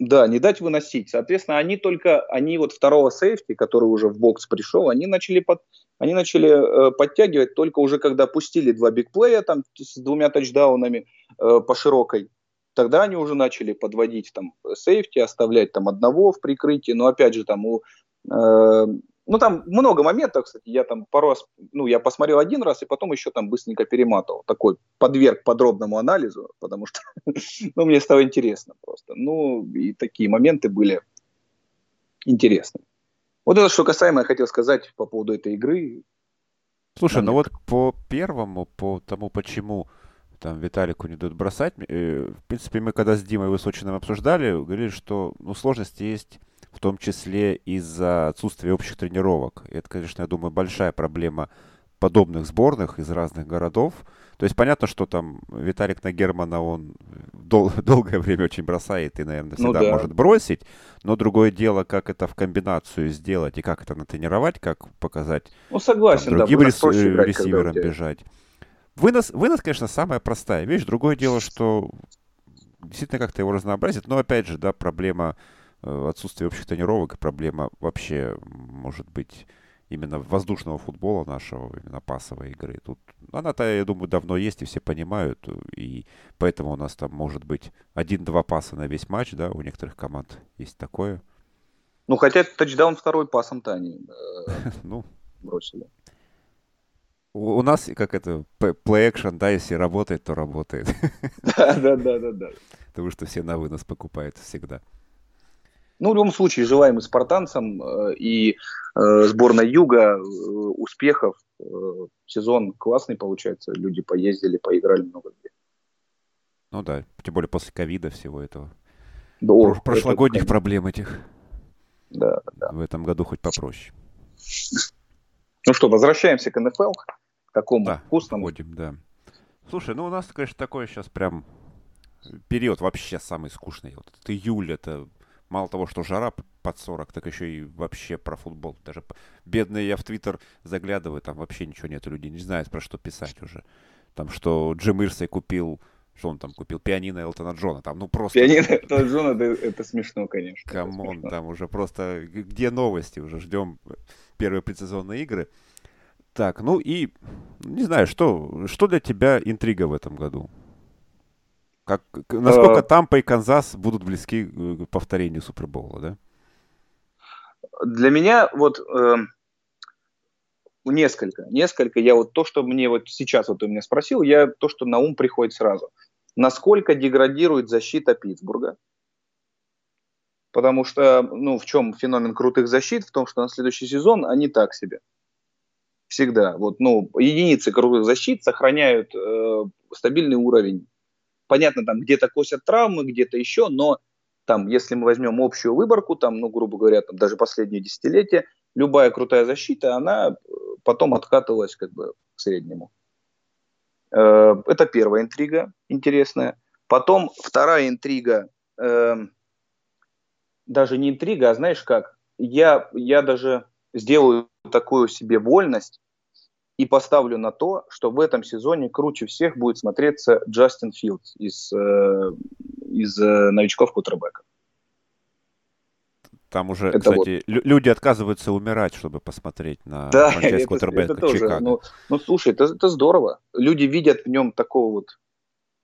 Да, не дать выносить. Соответственно, они только, они вот второго сейфти, который уже в бокс пришел, они начали, под, они начали э, подтягивать только уже когда пустили два бигплея там с двумя тачдаунами э, по широкой. Тогда они уже начали подводить там сейфти, оставлять там одного в прикрытии. Но опять же там у э, ну, там много моментов, кстати, я там пару раз, ну, я посмотрел один раз и потом еще там быстренько перематывал, такой подверг подробному анализу, потому что, ну, мне стало интересно просто. Ну, и такие моменты были интересны. Вот это, что касаемо, я хотел сказать по поводу этой игры. Слушай, ну вот по первому, по тому, почему там Виталику не дают бросать, э, в принципе, мы когда с Димой Высочиным обсуждали, говорили, что, ну, сложности есть в том числе из-за отсутствия общих тренировок. И это, конечно, я думаю, большая проблема подобных сборных из разных городов. То есть понятно, что там Виталик на Германа, он дол- долгое время очень бросает и, наверное, ну всегда ну, да. может бросить. Но другое дело, как это в комбинацию сделать и как это натренировать, как показать ну, согласен, там, другим да, рес- играть, ресиверам бежать. Вынос, вынос, конечно, самая простая вещь. Другое дело, что действительно как-то его разнообразит. Но опять же, да, проблема Э, отсутствие общих тренировок, проблема вообще может быть именно воздушного футбола нашего, именно пасовой игры. Тут она-то, я думаю, давно есть, и все понимают, и поэтому у нас там может быть один-два паса на весь матч, да, у некоторых команд есть такое. Ну, хотя тачдаун второй пасом-то они э, ну, бросили. У, нас, как это, play action, да, если работает, то работает. Да, да, да, да, да. Потому что все на вынос покупают всегда. Ну, в любом случае, желаем и спартанцам, э, и э, сборной Юга э, успехов. Сезон классный получается. Люди поездили, поиграли много где. Ну да, тем более после ковида всего этого. Да, Про- прошлогодних это, проблем этих. Да, да. В этом году хоть попроще. Ну что, возвращаемся к НФЛ, такому да, вкусному. Ходим, да. Слушай, ну у нас, конечно, такой сейчас прям период вообще самый скучный. Вот этот июль, это мало того, что жара под 40, так еще и вообще про футбол. Даже бедные я в Твиттер заглядываю, там вообще ничего нет, людей не знают, про что писать уже. Там, что Джим Ирсей купил, что он там купил, пианино Элтона Джона, там, ну просто... Пианино Элтона Джона, это, это смешно, конечно. Come on, там уже просто, где новости, уже ждем первые предсезонные игры. Так, ну и, не знаю, что, что для тебя интрига в этом году? Как, насколько а, Тампа и Канзас будут близки к повторению Супербола, да? Для меня вот э, несколько, несколько. Я вот то, что мне вот сейчас вот ты меня спросил, я то, что на ум приходит сразу. Насколько деградирует защита Питтсбурга? Потому что, ну, в чем феномен крутых защит? В том, что на следующий сезон они так себе. Всегда. Вот, ну, единицы крутых защит сохраняют э, стабильный уровень Понятно, там где-то косят травмы, где-то еще, но там, если мы возьмем общую выборку, там, ну, грубо говоря, там, даже последние десятилетия, любая крутая защита, она э, потом откатывалась как бы к среднему. Э, это первая интрига интересная. Потом вторая интрига, э, даже не интрига, а знаешь как, я, я даже сделаю такую себе вольность и поставлю на то, что в этом сезоне круче всех будет смотреться Джастин Филдс из, э, из э, новичков Кутербека. Там уже, это кстати, вот. люди отказываются умирать, чтобы посмотреть на да, франчайз Кутербека Чикаго. Ну, ну, слушай, это, это здорово. Люди видят в нем такого вот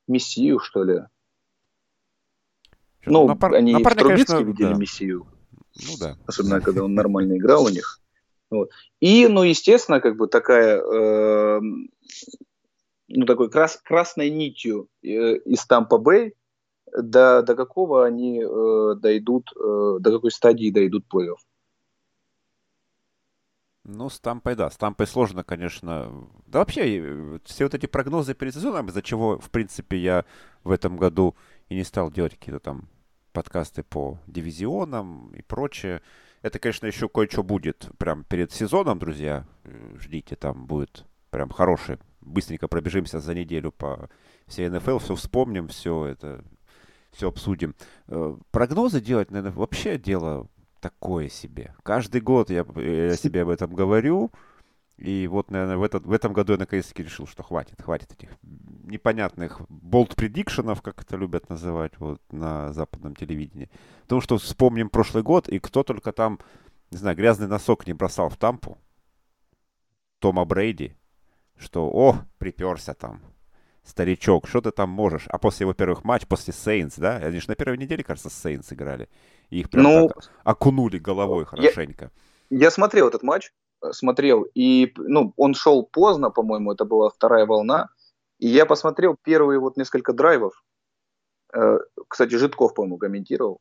мессию, что ли. Что, ну, напар... они напарник, в Трубицке конечно, видели да. мессию. Ну да. Особенно, когда он нормально играл у них. Вот. И, ну, естественно, как бы такая, э, ну, такой крас, красной нитью э, из Тампа Бэй до, до какого они э, дойдут, э, до какой стадии дойдут плей-офф? Ну, с Тампой, да. С Тампой сложно, конечно. Да вообще, э, все вот эти прогнозы перед сезоном, из-за чего, в принципе, я в этом году и не стал делать какие-то там подкасты по дивизионам и прочее. Это, конечно, еще кое-что будет прям перед сезоном, друзья. Э, ждите, там будет прям хороший. Быстренько пробежимся за неделю по всей НФЛ, все вспомним, все это все обсудим. Э, прогнозы делать, наверное, вообще дело такое себе. Каждый год я, я себе об этом говорю. И вот, наверное, в, этот, в этом году я наконец-таки решил, что хватит, хватит этих непонятных болт предикшенов, как это любят называть вот, на западном телевидении. Потому что вспомним прошлый год, и кто только там, не знаю, грязный носок не бросал в тампу, Тома Брейди, что, о, приперся там, старичок, что ты там можешь? А после его первых матчей, после Сейнс, да? Они же на первой неделе, кажется, Сейнс играли. И их прям ну, так окунули головой хорошенько. Я, я смотрел этот матч, смотрел, и ну, он шел поздно, по-моему, это была вторая волна. И я посмотрел первые вот несколько драйвов. Э, кстати, Житков, по-моему, комментировал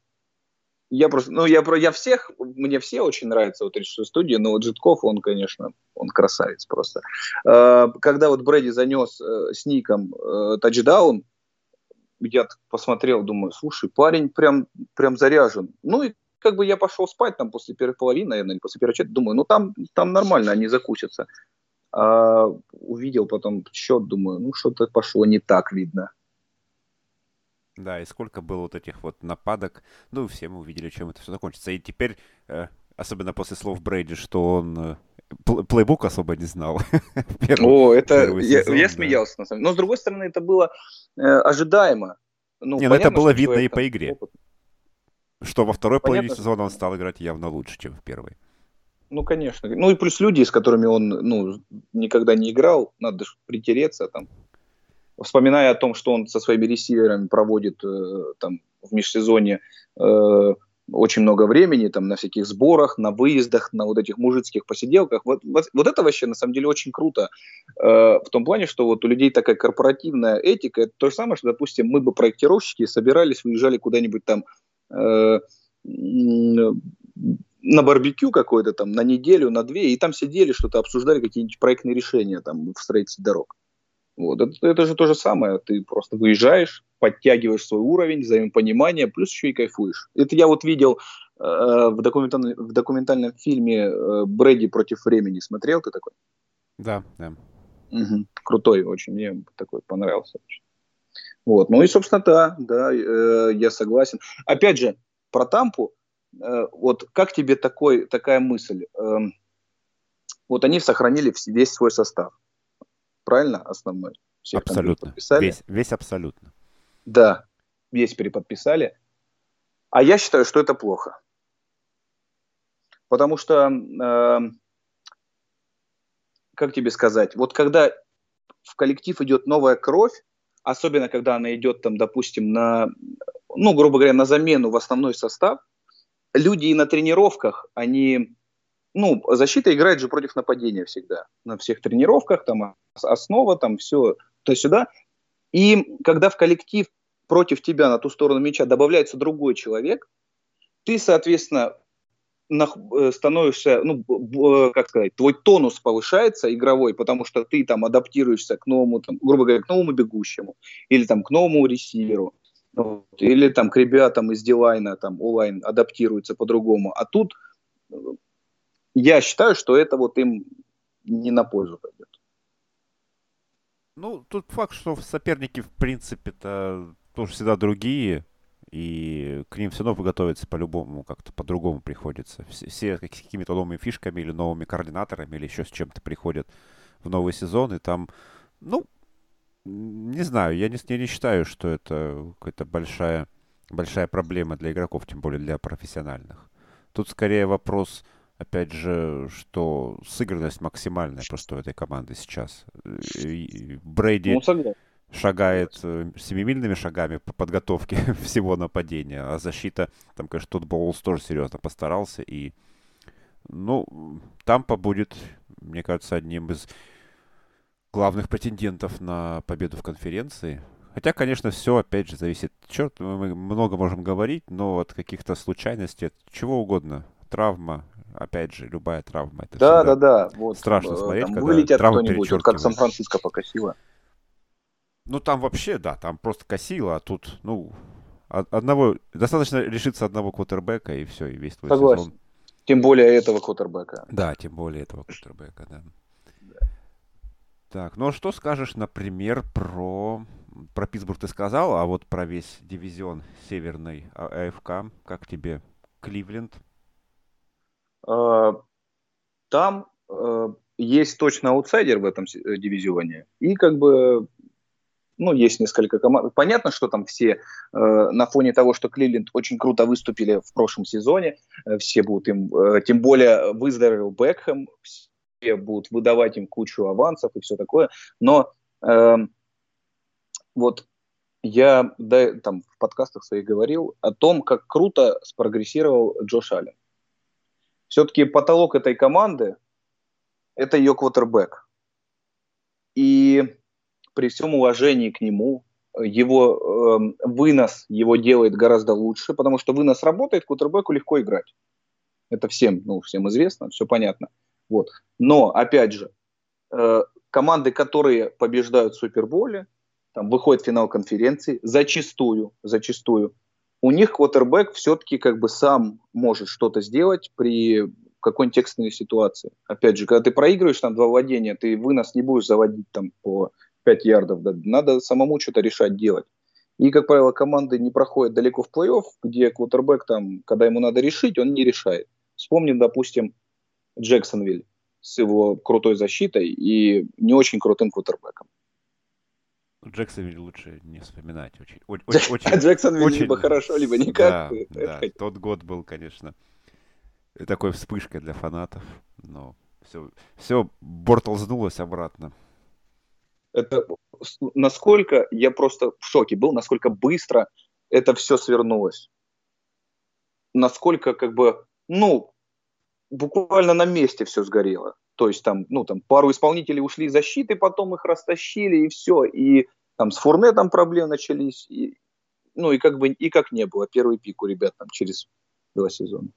я просто, ну, я, я всех, мне все очень нравятся вот 36 студии, но вот Житков, он, конечно, он красавец просто. Э, когда вот Брэди занес э, с ником э, тачдаун, я посмотрел, думаю, слушай, парень прям, прям заряжен. Ну и как бы я пошел спать там после первой половины, наверное, после первой четверти, думаю, ну там, там нормально, они закусятся. А, увидел потом счет, думаю, ну что-то пошло не так, видно. Да, и сколько было вот этих вот нападок. Ну, все мы увидели, чем это все закончится. И теперь, э, особенно после слов Брейди, что он э, плейбук особо не знал. первый, О, это я, сезон, я смеялся, на самом деле. Но, с другой стороны, это было э, ожидаемо. Ну, не, ну это было видно и по игре. Опыт. Что во второй понятно, половине сезона он стал играть явно лучше, чем в первой. Ну, конечно. Ну и плюс люди, с которыми он ну, никогда не играл, надо притереться там вспоминая о том, что он со своими ресиверами проводит э, там в межсезонье э, очень много времени там на всяких сборах, на выездах, на вот этих мужицких посиделках. Вот, вот, вот это вообще на самом деле очень круто. Э, в том плане, что вот у людей такая корпоративная этика. Это то же самое, что, допустим, мы бы проектировщики собирались, выезжали куда-нибудь там э, на барбекю какой-то там на неделю, на две, и там сидели, что-то обсуждали, какие-нибудь проектные решения там в строительстве дорог. Вот. Это, это же то же самое. Ты просто выезжаешь, подтягиваешь свой уровень, взаимопонимания, плюс еще и кайфуешь. Это я вот видел э, в, документальном, в документальном фильме э, «Брэди против времени». Смотрел ты такой? Да, да. Угу. Крутой очень. Мне такой понравился очень. Вот. Ну и, собственно, да, да, э, я согласен. Опять же, про Тампу. Э, вот как тебе такой, такая мысль? Э, вот они сохранили весь свой состав правильно, основной. Всех абсолютно. Весь, весь абсолютно. Да, весь переподписали. А я считаю, что это плохо. Потому что, э, как тебе сказать, вот когда в коллектив идет новая кровь, особенно когда она идет там, допустим, на, ну, грубо говоря, на замену в основной состав, люди и на тренировках, они ну, защита играет же против нападения всегда. На всех тренировках, там основа, там все то-сюда. И когда в коллектив против тебя на ту сторону мяча добавляется другой человек, ты, соответственно, становишься, ну, э, как сказать, твой тонус повышается игровой, потому что ты там адаптируешься к новому, там, грубо говоря, к новому бегущему, или там к новому ресиверу, вот, или там к ребятам из Дилайна, там, онлайн адаптируются по-другому. А тут я считаю, что это вот им не на пользу пойдет. Ну, тут факт, что соперники, в принципе-то, тоже всегда другие, и к ним все равно готовиться по-любому, как-то по-другому приходится. Все, все какими-то новыми фишками или новыми координаторами или еще с чем-то приходят в новый сезон, и там, ну, не знаю, я не, я не считаю, что это какая-то большая, большая проблема для игроков, тем более для профессиональных. Тут скорее вопрос, опять же, что сыгранность максимальная просто у этой команды сейчас. И Брейди ну, шагает э, семимильными шагами по подготовке всего нападения, а защита, там, конечно, тот Боулс тоже серьезно постарался, и, ну, Тампа будет, мне кажется, одним из главных претендентов на победу в конференции. Хотя, конечно, все, опять же, зависит. Черт, мы много можем говорить, но от каких-то случайностей, от чего угодно. Травма, опять же, любая травма. Это да, да, да. Вот, страшно э, смотреть, когда вылетят травма кто-нибудь, вот как Сан-Франциско покосило. Ну, там вообще, да, там просто косило, а тут, ну, одного, достаточно лишиться одного квотербека, и все, и весь твой Согласен. сезон. Тем более этого квотербека. Да, тем более этого квотербека, да. Так, ну а что скажешь, например, про... Про Питтсбург ты сказал, а вот про весь дивизион северной а, АФК, как тебе Кливленд? А, там э, есть точно аутсайдер в этом э, дивизионе, и как бы ну, есть несколько команд. Понятно, что там все э, на фоне того, что Кливленд очень круто выступили в прошлом сезоне, э, все будут им, э, тем более выздоровел Бекхэм, все будут выдавать им кучу авансов и все такое. Но э, вот я да, там в подкастах своих говорил о том, как круто спрогрессировал Джош Аллен. Все-таки потолок этой команды – это ее квотербек. И при всем уважении к нему, его э, вынос его делает гораздо лучше, потому что вынос работает, кутербеку легко играть. Это всем, ну, всем известно, все понятно. Вот. Но, опять же, э, команды, которые побеждают в Суперболе, там, выходят в финал конференции, зачастую, зачастую, у них квотербек все-таки как бы сам может что-то сделать при какой-нибудь экстренной ситуации. Опять же, когда ты проигрываешь там два владения, ты вынос не будешь заводить там по 5 ярдов. Да, надо самому что-то решать делать. И, как правило, команды не проходят далеко в плей-офф, где квотербек, там, когда ему надо решить, он не решает. Вспомним, допустим, Джексонвиль с его крутой защитой и не очень крутым квотербеком. Джексонвиль лучше не вспоминать. Очень, очень, а Джексонвиль очень, либо хорошо, либо никак. Да, да, тот год был, конечно, такой вспышкой для фанатов, но все, все бортолзнулось обратно это насколько я просто в шоке был, насколько быстро это все свернулось. Насколько как бы, ну, буквально на месте все сгорело. То есть там, ну, там пару исполнителей ушли из защиты, потом их растащили, и все. И там с Фурнетом проблемы начались. И, ну, и как бы, и как не было. Первый пик у ребят там через два сезона.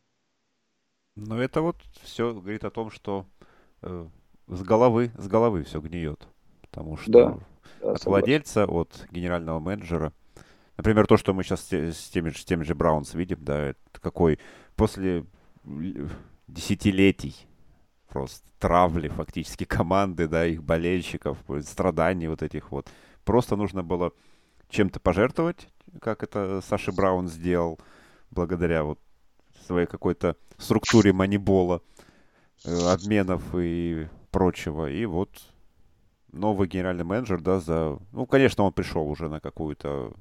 Ну, это вот все говорит о том, что э, с головы, с головы все гниет. Потому что да, да, от владельца, от генерального менеджера. Например, то, что мы сейчас с теми, с теми же Браунс видим, да, это какой после десятилетий просто травли фактически команды, да, их болельщиков, страданий вот этих вот. Просто нужно было чем-то пожертвовать, как это Саша Браун сделал, благодаря вот своей какой-то структуре манибола, э, обменов и прочего. И вот новый генеральный менеджер, да, за... Ну, конечно, он пришел уже на какую-то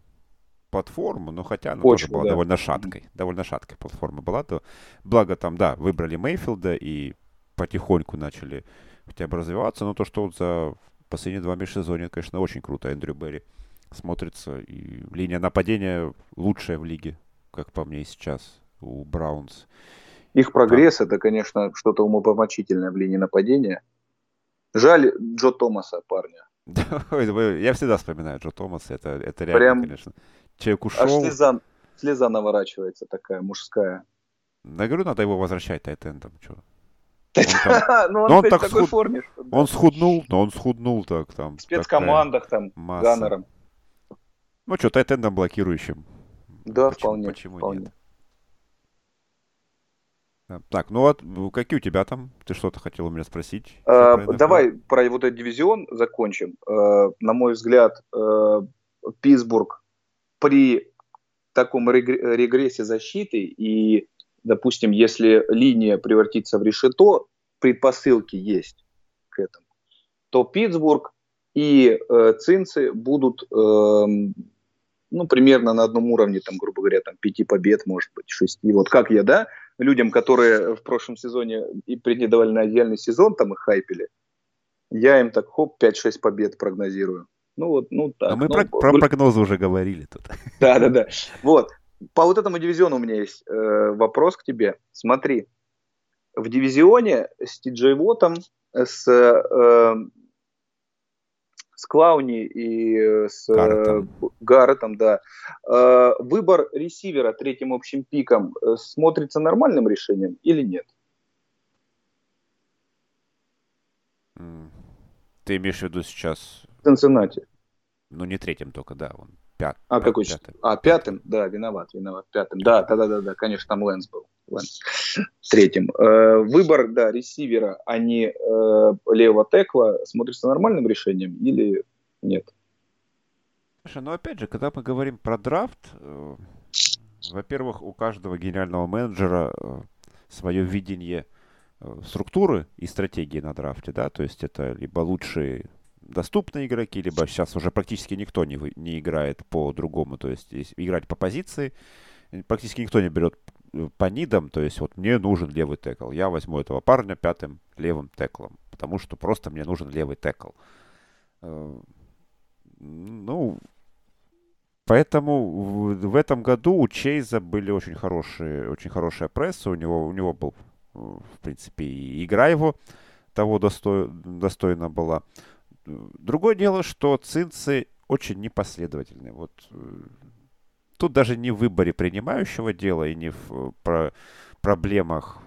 платформу, но хотя она Почву, тоже была да. довольно шаткой. Довольно шаткая платформа была. То, благо там, да, выбрали Мейфилда и потихоньку начали хотя бы развиваться, но то, что вот за последние два межсезонья, конечно, очень круто Эндрю Берри смотрится. И линия нападения лучшая в лиге, как по мне сейчас, у Браунс. Их прогресс там... это, конечно, что-то умопомрачительное в линии нападения. Жаль Джо Томаса, парня. Я всегда вспоминаю Джо Томаса, это, это реально, Прям... конечно. Человек ушел. Аж слеза, слеза наворачивается такая, мужская. Я говорю, надо его возвращать тайтендом, что. Ну, он, так в такой форме. Он схуднул, но он схуднул так там. В спецкомандах там, ганнером. Ну что, тайтендом блокирующим. Да, вполне. Почему нет? Так, ну вот какие у тебя там? Ты что-то хотел у меня спросить? А, давай про вот этот дивизион закончим. А, на мой взгляд, Питтсбург при таком регрессе защиты и, допустим, если линия превратится в решето, предпосылки есть к этому. то Питтсбург и э, Цинцы будут, э, ну, примерно на одном уровне, там, грубо говоря, там, пяти побед, может быть, шести. Вот как я, да, людям, которые в прошлом сезоне и претендовали на отдельный сезон, там, их хайпели, я им так, хоп, 5-6 побед прогнозирую. Ну вот, ну так. А мы ну, про, про прогнозы уже говорили тут. Да, да, да. Вот. По вот этому дивизиону у меня есть э, вопрос к тебе. Смотри, в дивизионе с Тиджей Вотом, с, э, с Клауни и э, с Гарретом, э, Гарретом да, э, выбор ресивера третьим общим пиком смотрится нормальным решением или нет? Ты имеешь в виду сейчас... Цинциннати. Ну, не третьим только, да, он пят, а, какой пятым. А, пятым, да, виноват, виноват, пятым. Да, да, да, да, да, конечно, там Лэнс был. Третьим. Э, выбор, да, ресивера, а не э, левого текла смотрится нормальным решением или нет? Слушай, ну опять же, когда мы говорим про драфт, э, во-первых, у каждого генерального менеджера свое видение структуры и стратегии на драфте, да, то есть это либо лучшие доступные игроки, либо сейчас уже практически никто не, не играет по-другому, то есть играть по позиции. Практически никто не берет по нидам, то есть вот мне нужен левый текл. Я возьму этого парня пятым левым теклом, потому что просто мне нужен левый текл. Э, ну, поэтому в, этом году у Чейза были очень хорошие, очень хорошая пресса, у него, у него был, э, в принципе, и игра его того достой, достойна была. Другое дело, что цинцы очень непоследовательны. Вот э, тут даже не в выборе принимающего дела и не в э, про проблемах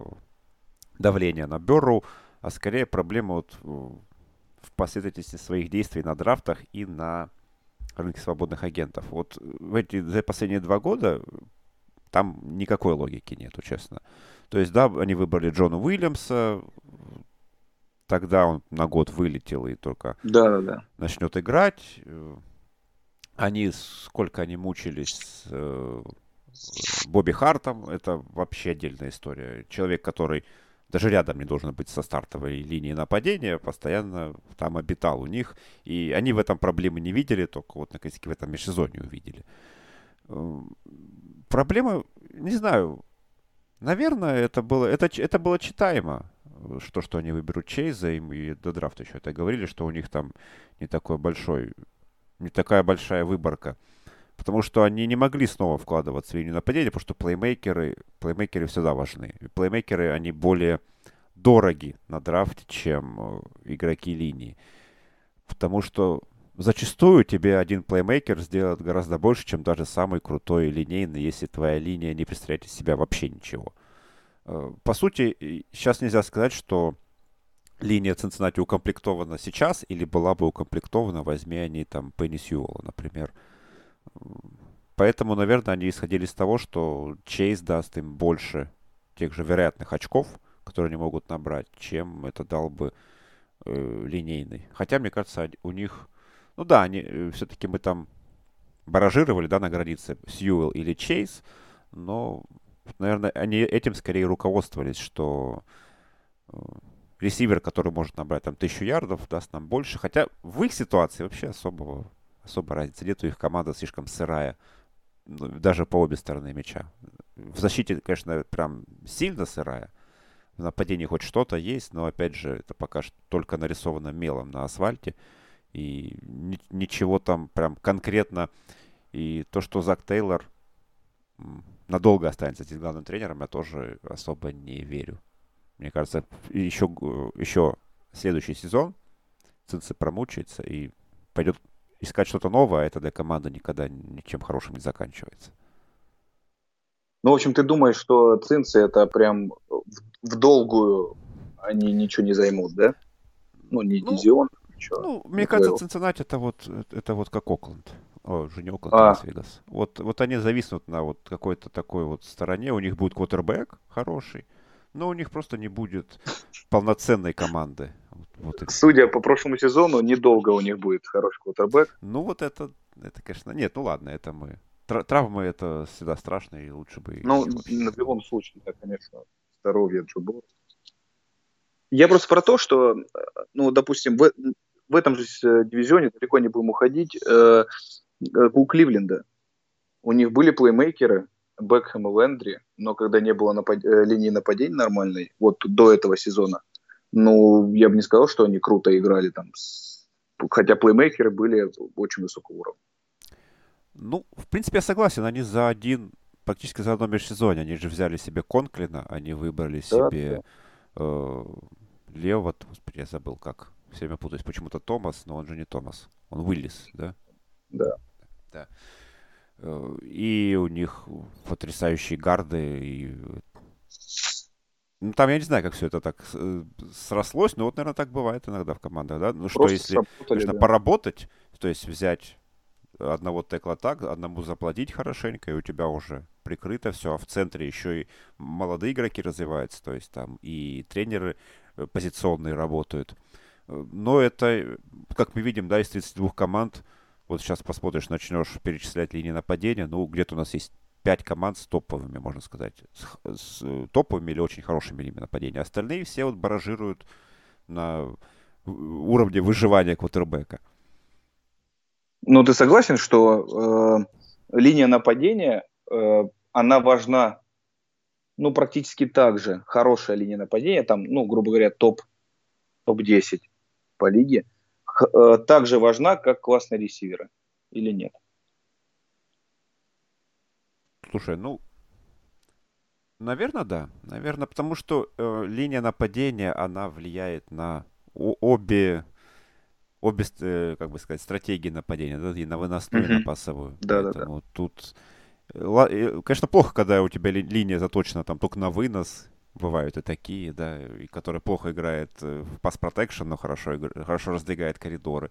давления на Берру, а скорее проблема вот в последовательности своих действий на драфтах и на рынке свободных агентов. Вот в эти, за последние два года там никакой логики нету, честно. То есть, да, они выбрали Джона Уильямса, тогда он на год вылетел и только да, да, да. начнет играть. Они, сколько они мучились с э, Бобби Хартом, это вообще отдельная история. Человек, который даже рядом не должен быть со стартовой линии нападения, постоянно там обитал у них. И они в этом проблемы не видели, только вот наконец-таки в этом межсезонье увидели. Э, проблема, не знаю, наверное, это было, это, это было читаемо что, что они выберут Чейза, и до драфта еще это говорили, что у них там не такой большой, не такая большая выборка. Потому что они не могли снова вкладываться в линию нападения, потому что плеймейкеры, плеймейкеры всегда важны. Плеймейкеры, они более дороги на драфте, чем э, игроки линии. Потому что зачастую тебе один плеймейкер сделает гораздо больше, чем даже самый крутой линейный, если твоя линия не представляет из себя вообще ничего. Э, по сути, сейчас нельзя сказать, что линия Цинциннати укомплектована сейчас или была бы укомплектована, возьми они там Пенни Сьюэлла, например. Поэтому, наверное, они исходили из того, что Чейз даст им больше тех же вероятных очков, которые они могут набрать, чем это дал бы э, линейный. Хотя, мне кажется, у них... Ну да, они э, все-таки мы там баражировали, да, на границе Сьюэлл или Чейз, но наверное, они этим скорее руководствовались, что э, ресивер, который может набрать там тысячу ярдов, даст нам больше. Хотя в их ситуации вообще особого, особо разницы нет. У их команда слишком сырая, ну, даже по обе стороны мяча. В защите, конечно, прям сильно сырая. В нападении хоть что-то есть, но, опять же, это пока что только нарисовано мелом на асфальте. И ни, ничего там прям конкретно. И то, что Зак Тейлор надолго останется здесь главным тренером, я тоже особо не верю. Мне кажется, еще, еще следующий сезон Цинцы промучается и пойдет искать что-то новое, а это для команды никогда ничем хорошим не заканчивается. Ну, в общем, ты думаешь, что Цинцы это прям в долгую они ничего не займут, да? Ну, не ну, дивизион, ничего. Ну, мне кажется, Цинциннати это вот, это вот как Окленд. О, уже не Окленд, а. Лас-Вегас. Вот, вот они зависнут на вот какой-то такой вот стороне. У них будет квотербек хороший, но у них просто не будет полноценной команды. Вот, Судя по прошлому сезону, недолго у них будет хороший квотербек. Ну вот это, это, конечно, нет, ну ладно, это мы. Травмы это всегда страшно, и лучше бы... Ну, в любом случае, да, конечно, здоровье Джо Я просто про то, что, ну, допустим, в, в этом же э, дивизионе, далеко не будем уходить, э, э, у Кливленда. У них были плеймейкеры, Бекхэм и Лендри, но когда не было напад... линии нападения нормальной, вот до этого сезона, ну, я бы не сказал, что они круто играли там, хотя плеймейкеры были очень высокого уровня. Ну, в принципе, я согласен, они за один, практически за одно межсезонье, они же взяли себе Конклина, они выбрали да, себе да. Э, господи, я забыл как, все время путаюсь, почему-то Томас, но он же не Томас, он Уиллис, да? Да. Да. Э, и у них потрясающие гарды, и ну, там я не знаю, как все это так э, срослось, но вот, наверное, так бывает иногда в командах, да? Ну, что если, конечно, да. поработать, то есть взять одного текла так, одному заплатить хорошенько, и у тебя уже прикрыто все, а в центре еще и молодые игроки развиваются, то есть там и тренеры э, позиционные работают. Но это, как мы видим, да, из 32 команд, вот сейчас посмотришь, начнешь перечислять линии нападения, ну, где-то у нас есть пять команд с топовыми, можно сказать, с, с э, топовыми или очень хорошими линиями нападения. Остальные все вот баражируют на уровне выживания квотербека. Ну, ты согласен, что э, линия нападения, э, она важна, ну, практически так же, хорошая линия нападения, там, ну, грубо говоря, топ, топ-10 по лиге, э, так же важна, как классные ресиверы, или нет? Слушай, ну, наверное, да. Наверное, потому что э, линия нападения, она влияет на обе, обе, э, как бы сказать, стратегии нападения, да, и на выносную, mm-hmm. и на пассовую. Да, да, да. тут, э, конечно, плохо, когда у тебя ли, линия заточена там только на вынос, бывают и такие, да, и которые плохо играют э, в пас протекшн, но хорошо, хорошо раздвигает коридоры.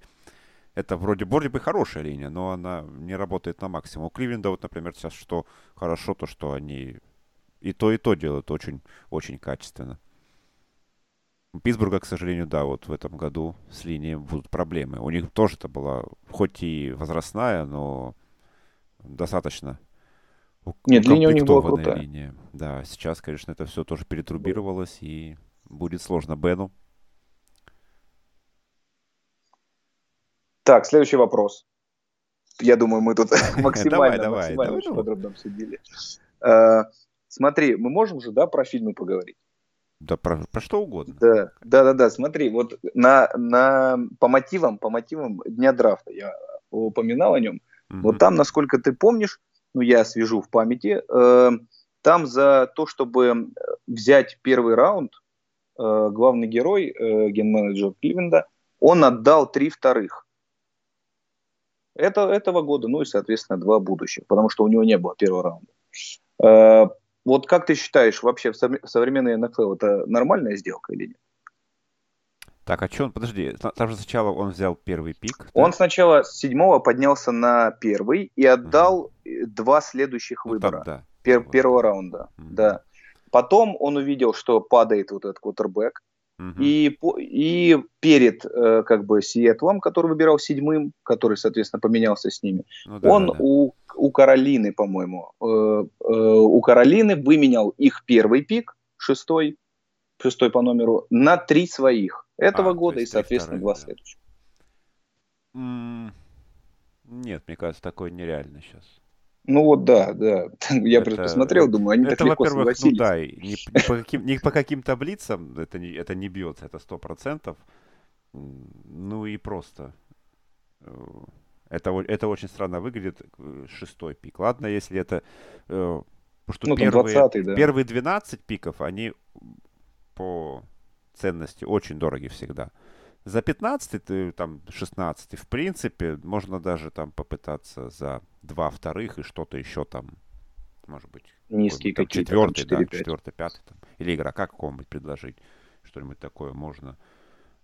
Это вроде, вроде бы хорошая линия, но она не работает на максимум. У Кливленда вот, например, сейчас что хорошо, то что они и то, и то делают очень, очень качественно. У Питтсбурга, к сожалению, да, вот в этом году с линией будут проблемы. У них тоже это была, хоть и возрастная, но достаточно Нет, линия у них была крутая. линия. Да, сейчас, конечно, это все тоже перетрубировалось, и будет сложно Бену. Так, следующий вопрос. Я думаю, мы тут максимально, максимально подробно обсудили. Э, смотри, мы можем же, да, про фильмы поговорить? Да, про, про что угодно. Да, да, да, да. Смотри, вот на, на, по мотивам, по мотивам дня драфта я упоминал о нем. Угу. Вот там, насколько ты помнишь, ну я свяжу в памяти, э, там за то, чтобы взять первый раунд, э, главный герой, э, ген-менеджер Кливенда, он отдал три вторых. Это, этого года, ну и, соответственно, два будущих, потому что у него не было первого раунда. Э, вот как ты считаешь, вообще в современной НФЛ это нормальная сделка или нет? Так, а что он, подожди, там же сначала он взял первый пик. Да? Он сначала с седьмого поднялся на первый и отдал угу. два следующих ну, выбора. Там, да. Пер, вот. Первого раунда, угу. да. Потом он увидел, что падает вот этот кутербэк, и, и перед э, как бы Сиэтлом, который выбирал седьмым, который, соответственно, поменялся с ними, ну, да, он да, да. У, у Каролины, по-моему, э, э, у Каролины выменял их первый пик, шестой, шестой по номеру, на три своих этого а, года и, соответственно, два да. следующих. Нет, мне кажется, такое нереально сейчас. Ну вот да, да. Я это, посмотрел, думаю, они это, так легко во-первых, Ну, да, не, не, по каким, не по каким таблицам это не, это не бьется, это сто процентов. Ну и просто. Э, это, это очень странно выглядит, э, шестой пик. Ладно, если это... Э, потому что ну, первые, 20 да. первые 12 пиков, они по ценности очень дороги всегда. За 15 ты, там, 16 в принципе, можно даже там попытаться за два вторых и что-то еще там, может быть, низкие там, какие-то, четвертый, там, 4, да, четвертый, пятый, там, или игрока какого-нибудь предложить, что-нибудь такое можно.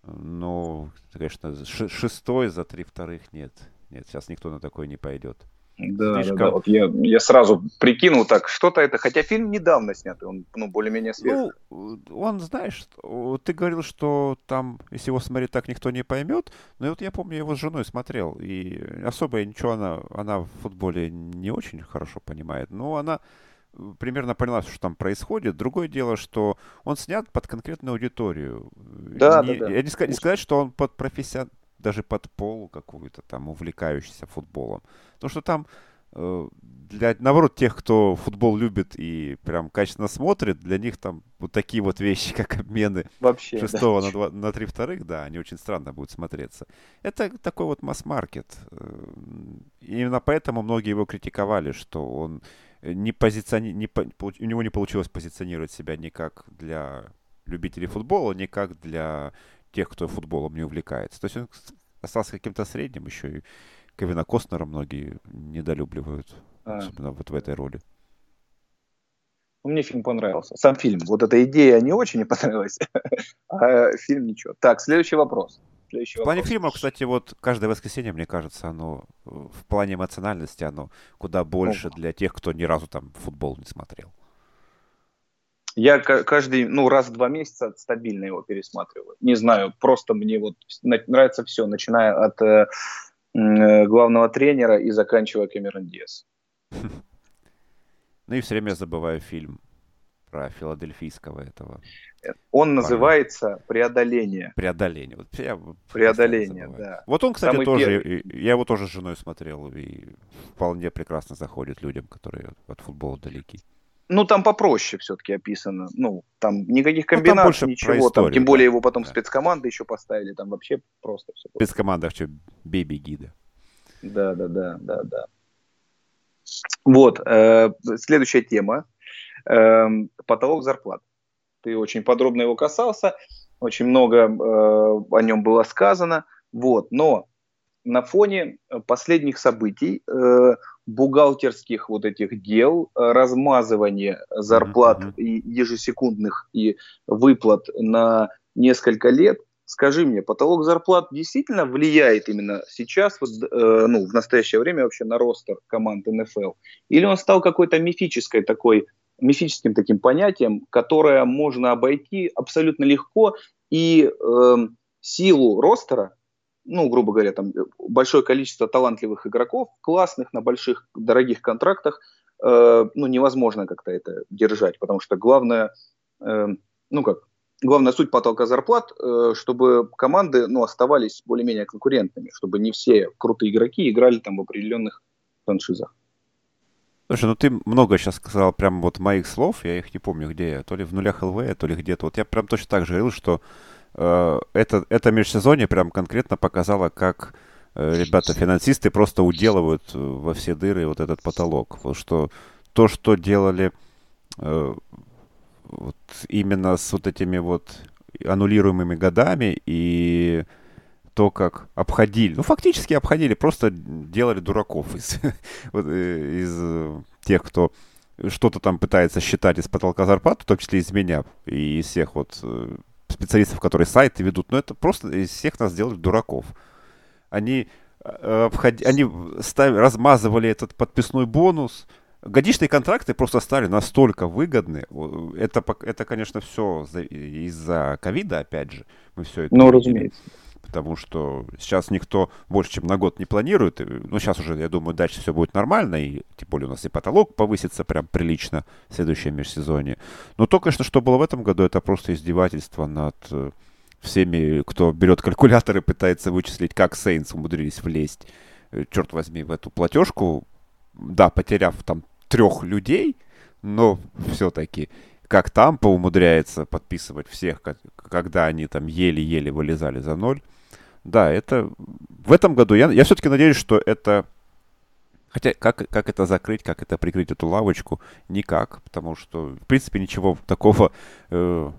Но, конечно, шестой за три вторых нет. Нет, сейчас никто на такое не пойдет. Да, Слишком... да, да. Вот я, я сразу прикинул так, что-то это, хотя фильм недавно снятый, он ну, более-менее свежий. Ну, он, знаешь, ты говорил, что там, если его смотреть так, никто не поймет, но вот я помню, я его с женой смотрел, и особо ничего она, она в футболе не очень хорошо понимает, но она примерно поняла, что там происходит. Другое дело, что он снят под конкретную аудиторию. Да, не, да, да. Я не, не сказать, что он под профессионал даже под полу какую-то там увлекающийся футболом. Потому что там э, для, наоборот, тех, кто футбол любит и прям качественно смотрит, для них там вот такие вот вещи, как обмены Вообще, шестого да. на, три вторых, да, они очень странно будут смотреться. Это такой вот масс-маркет. Э, именно поэтому многие его критиковали, что он не позициони... не по... у него не получилось позиционировать себя ни как для любителей футбола, ни как для тех, кто футболом не увлекается. То есть он остался каким-то средним, еще и Кевина Костнера многие недолюбливают, а. особенно вот в этой роли. Ну, мне фильм понравился. Сам фильм. Вот эта идея не очень не понравилась, а фильм ничего. Так, следующий вопрос. Следующий в плане вопрос. фильма, кстати, вот каждое воскресенье, мне кажется, оно в плане эмоциональности, оно куда больше для тех, кто ни разу там футбол не смотрел. Я каждый, ну, раз в два месяца стабильно его пересматриваю. Не знаю, просто мне вот нравится все, начиная от э, э, главного тренера и заканчивая Кэмерон Диас. Ну и все время забываю фильм про филадельфийского этого. Он парня. называется «Преодоление». «Преодоление». Вот я «Преодоление», да. Вот он, кстати, Самый тоже, первый. я его тоже с женой смотрел, и вполне прекрасно заходит людям, которые от футбола далеки. Ну, там попроще все-таки описано. Ну, там никаких комбинаций, ну, там ничего. Историю, там, тем да. более его потом да. спецкоманды еще поставили. Там вообще просто все. Спецкоманда, что бей-беги, да. Да, да, да, да, да. Вот, э, следующая тема. Э, потолок зарплат. Ты очень подробно его касался, очень много э, о нем было сказано. Вот, но на фоне последних событий, э, бухгалтерских вот этих дел, размазывания зарплат mm-hmm. и ежесекундных и выплат на несколько лет, Скажи мне, потолок зарплат действительно влияет именно сейчас, вот, э, ну, в настоящее время вообще на ростер команд НФЛ? Или он стал какой-то мифической такой, мифическим таким понятием, которое можно обойти абсолютно легко и э, силу ростера, ну, грубо говоря, там большое количество талантливых игроков, классных на больших дорогих контрактах, э, ну, невозможно как-то это держать, потому что главное, э, ну как, главная суть потолка зарплат, э, чтобы команды ну, оставались более-менее конкурентными, чтобы не все крутые игроки играли там в определенных франшизах. Слушай, ну ты много сейчас сказал прям вот моих слов, я их не помню, где то ли в нулях ЛВ, то ли где-то. Вот я прям точно так же говорил, что э, это, это межсезонье прям конкретно показало, как э, ребята-финансисты просто уделывают э, во все дыры вот этот потолок. Вот что то, что делали э, вот именно с вот этими вот аннулируемыми годами и то, как обходили, ну, фактически обходили, просто делали дураков из, э, из э, тех, кто что-то там пытается считать из потолка зарплаты, в том числе из меня и из всех вот э, специалистов, которые сайты ведут, но это просто из всех нас делали дураков. Они, обходи, они ставили, размазывали этот подписной бонус, Годичные контракты просто стали настолько выгодны. Это, это конечно, все из-за ковида, опять же. Мы все это ну, видели. разумеется. Потому что сейчас никто больше, чем на год не планирует. Ну, сейчас уже, я думаю, дальше все будет нормально. И тем более у нас и потолок повысится прям прилично в следующем межсезонье. Но то, конечно, что было в этом году, это просто издевательство над э, всеми, кто берет калькулятор и пытается вычислить, как Сейнс умудрились влезть, э, черт возьми, в эту платежку. Да, потеряв там трех людей, но все-таки как Тампа умудряется подписывать всех, как, когда они там еле-еле вылезали за ноль. Да, это в этом году я, я все-таки надеюсь, что это Хотя как, как это закрыть, как это прикрыть эту лавочку, никак, потому что, в принципе, ничего такого э,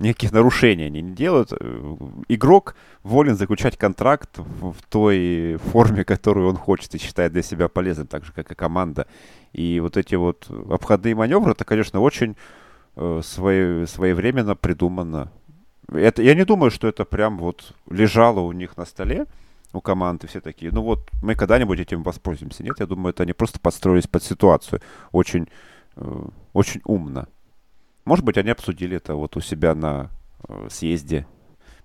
никаких нарушений они не делают. Э, игрок волен заключать контракт в, той форме, которую он хочет и считает для себя полезным, так же, как и команда. И вот эти вот обходные маневры, это, конечно, очень э, свое, своевременно придумано. Это, я не думаю, что это прям вот лежало у них на столе, у команды все такие, ну вот мы когда-нибудь этим воспользуемся. Нет, я думаю, это они просто подстроились под ситуацию. Очень, э, очень умно. Может быть, они обсудили это вот у себя на э, съезде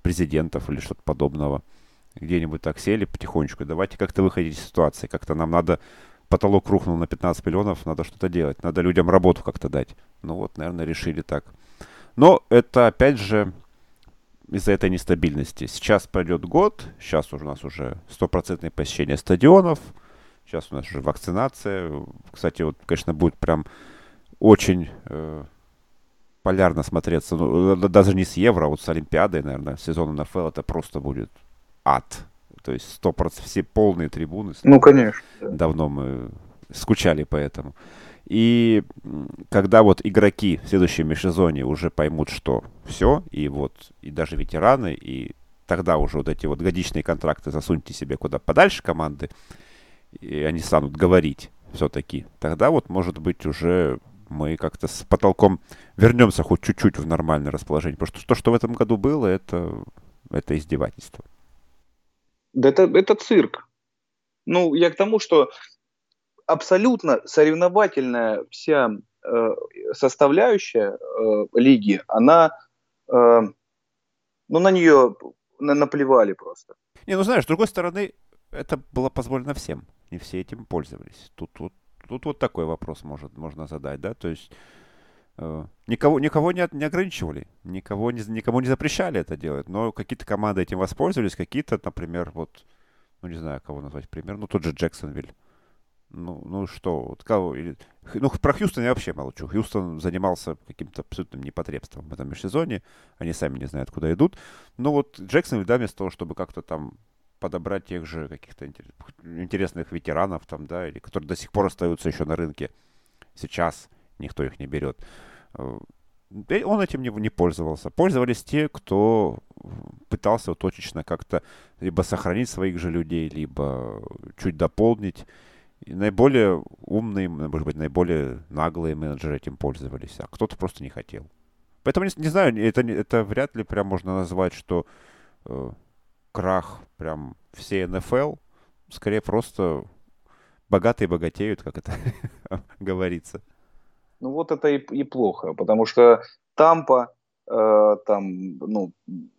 президентов или что-то подобного. Где-нибудь так сели потихонечку. Давайте как-то выходить из ситуации. Как-то нам надо... Потолок рухнул на 15 миллионов, надо что-то делать. Надо людям работу как-то дать. Ну вот, наверное, решили так. Но это, опять же, из-за этой нестабильности. Сейчас пойдет год, сейчас у нас уже стопроцентное посещение стадионов, сейчас у нас уже вакцинация. Кстати, вот, конечно, будет прям очень э, полярно смотреться, ну, даже не с Евро, а вот с Олимпиадой, наверное, сезон НФЛ это просто будет ад. То есть сто процентов все полные трибуны. Ну, конечно. Давно мы скучали по этому. И когда вот игроки в следующем межсезоне уже поймут, что все, и вот, и даже ветераны, и тогда уже вот эти вот годичные контракты засуньте себе куда подальше команды, и они станут говорить все-таки, тогда вот, может быть, уже мы как-то с потолком вернемся хоть чуть-чуть в нормальное расположение. Потому что то, что в этом году было, это, это издевательство. Да это, это цирк. Ну, я к тому, что абсолютно соревновательная вся э, составляющая э, лиги, она, э, ну, на нее на, наплевали просто. Не, ну знаешь, с другой стороны, это было позволено всем. Не все этим пользовались. Тут вот, тут вот такой вопрос может, можно задать, да, то есть э, никого, никого не, не ограничивали, никого не, никому не запрещали это делать, но какие-то команды этим воспользовались, какие-то, например, вот, ну не знаю, кого назвать пример, ну тот же Джексонвиль ну, ну что, вот кого, или, ну, про Хьюстон я вообще молчу. Хьюстон занимался каким-то абсолютным непотребством в этом межсезоне. Они сами не знают, куда идут. Но вот Джексон, да, вместо того, чтобы как-то там подобрать тех же каких-то интересных ветеранов там, да, или которые до сих пор остаются еще на рынке. Сейчас никто их не берет. Э, он этим не, не пользовался. Пользовались те, кто пытался вот точечно как-то либо сохранить своих же людей, либо чуть дополнить. Наиболее умные, может быть, наиболее наглые менеджеры этим пользовались, а кто-то просто не хотел. Поэтому, не, не знаю, это, это вряд ли прям можно назвать, что э, крах прям всей НФЛ. Скорее просто богатые богатеют, как это говорится. Ну вот это и, и плохо, потому что Тампа, э, там, ну,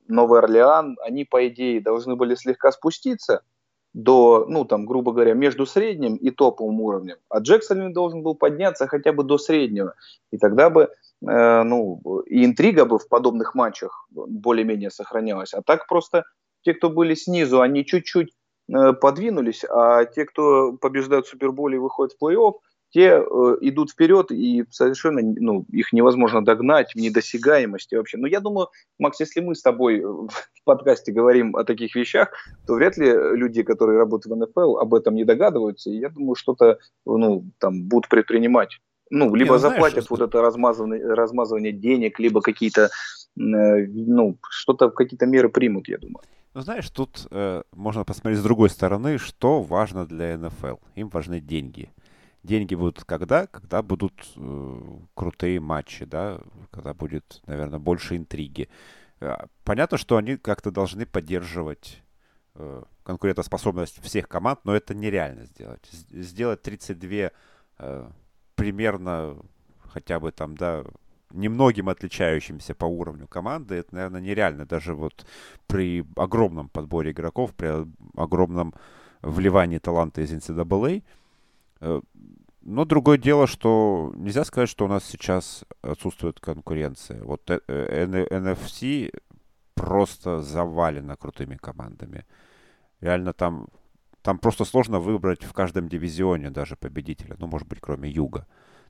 Новый Орлеан, они, по идее, должны были слегка спуститься – до, ну, там, грубо говоря, между средним и топовым уровнем, а Джексон должен был подняться хотя бы до среднего, и тогда бы, э, ну, и интрига бы в подобных матчах более-менее сохранялась, а так просто те, кто были снизу, они чуть-чуть э, подвинулись, а те, кто побеждают в Суперболе и выходят в плей-офф, те э, идут вперед, и совершенно ну, их невозможно догнать в недосягаемости вообще. Но я думаю, Макс, если мы с тобой в подкасте говорим о таких вещах, то вряд ли люди, которые работают в НФЛ, об этом не догадываются. И я думаю, что-то ну, там будут предпринимать. Ну, либо не, ну, заплатят знаешь, вот это размазывание, размазывание денег, либо какие-то, э, ну, что-то, какие-то меры примут, я думаю. Ну, знаешь, тут э, можно посмотреть с другой стороны, что важно для НФЛ. Им важны деньги. Деньги будут когда? Когда будут э, крутые матчи, да, когда будет, наверное, больше интриги. Э, понятно, что они как-то должны поддерживать э, конкурентоспособность всех команд, но это нереально сделать. Сделать 32 э, примерно хотя бы там, да, немногим отличающимся по уровню команды, это, наверное, нереально. Даже вот при огромном подборе игроков, при огромном вливании таланта из NCAA, но другое дело, что нельзя сказать, что у нас сейчас отсутствует конкуренция. Вот NFC э, просто завалено крутыми командами. Реально там, там просто сложно выбрать в каждом дивизионе даже победителя. Ну, может быть, кроме Юга.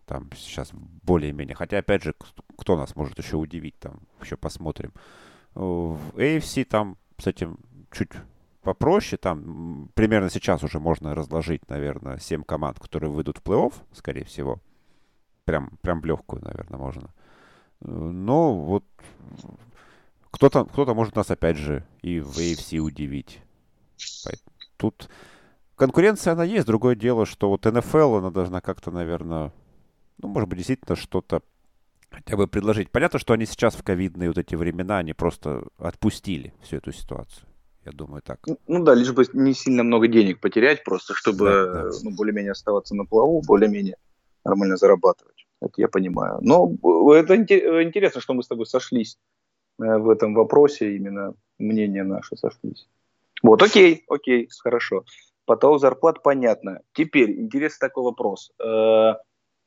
Там сейчас более-менее. Хотя, опять же, кто нас может еще удивить, там еще посмотрим. В AFC там с этим чуть попроще. Там примерно сейчас уже можно разложить, наверное, 7 команд, которые выйдут в плей-офф, скорее всего. Прям, прям в легкую, наверное, можно. Но вот кто-то кто может нас опять же и в AFC удивить. Тут конкуренция, она есть. Другое дело, что вот НФЛ, она должна как-то, наверное, ну, может быть, действительно что-то хотя бы предложить. Понятно, что они сейчас в ковидные вот эти времена, они просто отпустили всю эту ситуацию. Я думаю, так. Ну да, лишь бы не сильно много денег потерять, просто чтобы да, да. Ну, более-менее оставаться на плаву, более-менее нормально зарабатывать. Это я понимаю. Но это интересно, что мы с тобой сошлись э, в этом вопросе, именно мнения наши сошлись. Вот, окей, окей, хорошо. По того зарплат понятно. Теперь интересный такой вопрос. Э,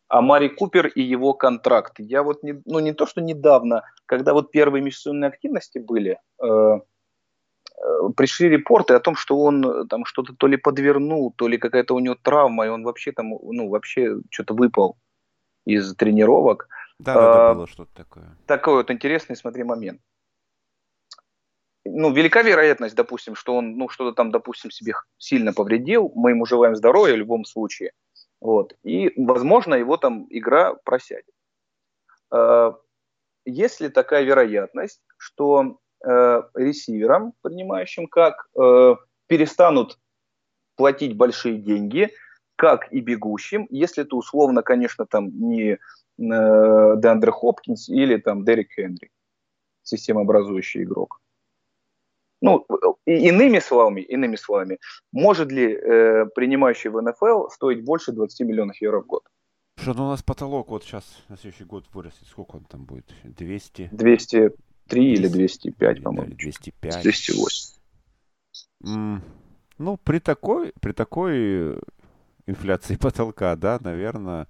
А Мари Купер и его контракт. Я вот, не, ну не то, что недавно, когда вот первые межсезонные активности были, э, э, пришли репорты о том, что он там что-то то ли подвернул, то ли какая-то у него травма, и он вообще там, ну вообще что-то выпал из тренировок. Да, да, да, было что-то такое. Такой вот интересный, смотри, момент ну, велика вероятность, допустим, что он, ну, что-то там, допустим, себе сильно повредил, мы ему желаем здоровья в любом случае, вот, и, возможно, его там игра просядет. А, есть ли такая вероятность, что э, ресиверам, принимающим как, э, перестанут платить большие деньги, как и бегущим, если это условно, конечно, там не э, Деандре Хопкинс или там Дерек Хенри, системообразующий игрок. Ну, иными словами, иными словами, может ли э, принимающий в НФЛ стоить больше 20 миллионов евро в год? Что ну, у нас потолок вот сейчас на следующий год вырастет. Сколько он там будет? 200? 203 200, или 205, по-моему. 205. 208. Mm, ну, при такой, при такой инфляции потолка, да, наверное,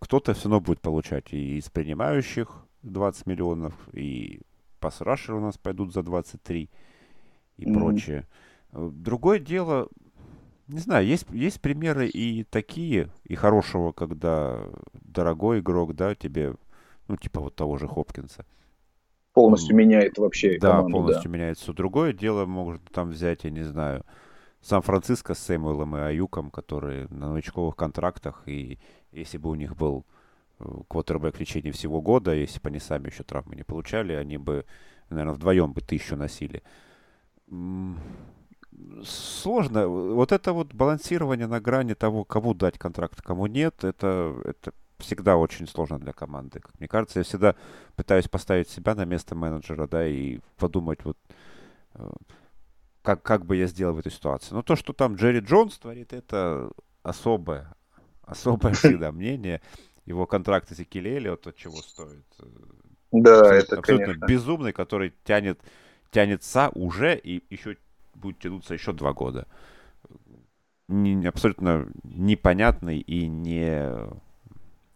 кто-то все равно будет получать и из принимающих 20 миллионов, и пасрашеры у нас пойдут за 23 и mm-hmm. прочее. Другое дело, не знаю, есть, есть примеры и такие, и хорошего, когда дорогой игрок, да, тебе, ну, типа вот того же Хопкинса. Полностью меняет вообще Да, команду, полностью да. меняет все. Другое дело, может там взять, я не знаю, Сан-Франциско с Сэмуэлом и Аюком, которые на новичковых контрактах, и если бы у них был э, квотербек в течение всего года, если бы они сами еще травмы не получали, они бы, наверное, вдвоем бы тысячу носили сложно. Вот это вот балансирование на грани того, кому дать контракт, кому нет, это, это всегда очень сложно для команды. Как мне кажется, я всегда пытаюсь поставить себя на место менеджера, да, и подумать вот, э, как, как бы я сделал в этой ситуации. Но то, что там Джерри Джонс творит, это особое, особое всегда мнение. Его контракт с Экелели, вот от чего стоит. Э, да, абсолютно, это, абсолютно конечно. безумный, который тянет тянется уже и еще будет тянуться еще два года. Не, абсолютно непонятный и не,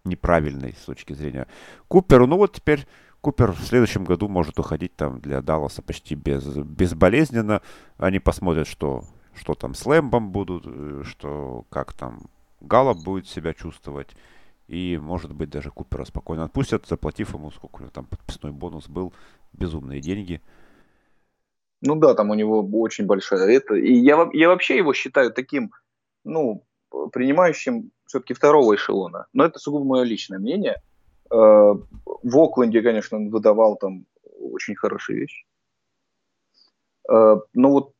неправильный с точки зрения Куперу. Ну вот теперь Купер в следующем году может уходить там для Далласа почти без, безболезненно. Они посмотрят, что, что там с Лэмбом будут, э, что как там Галлоп будет себя чувствовать. И, может быть, даже Купера спокойно отпустят, заплатив ему, сколько у него там подписной бонус был, безумные деньги. Ну да, там у него очень большая это. И я, я вообще его считаю таким, ну, принимающим все-таки второго эшелона. Но это сугубо мое личное мнение. Э, в Окленде, конечно, он выдавал там очень хорошие вещи. Э, но вот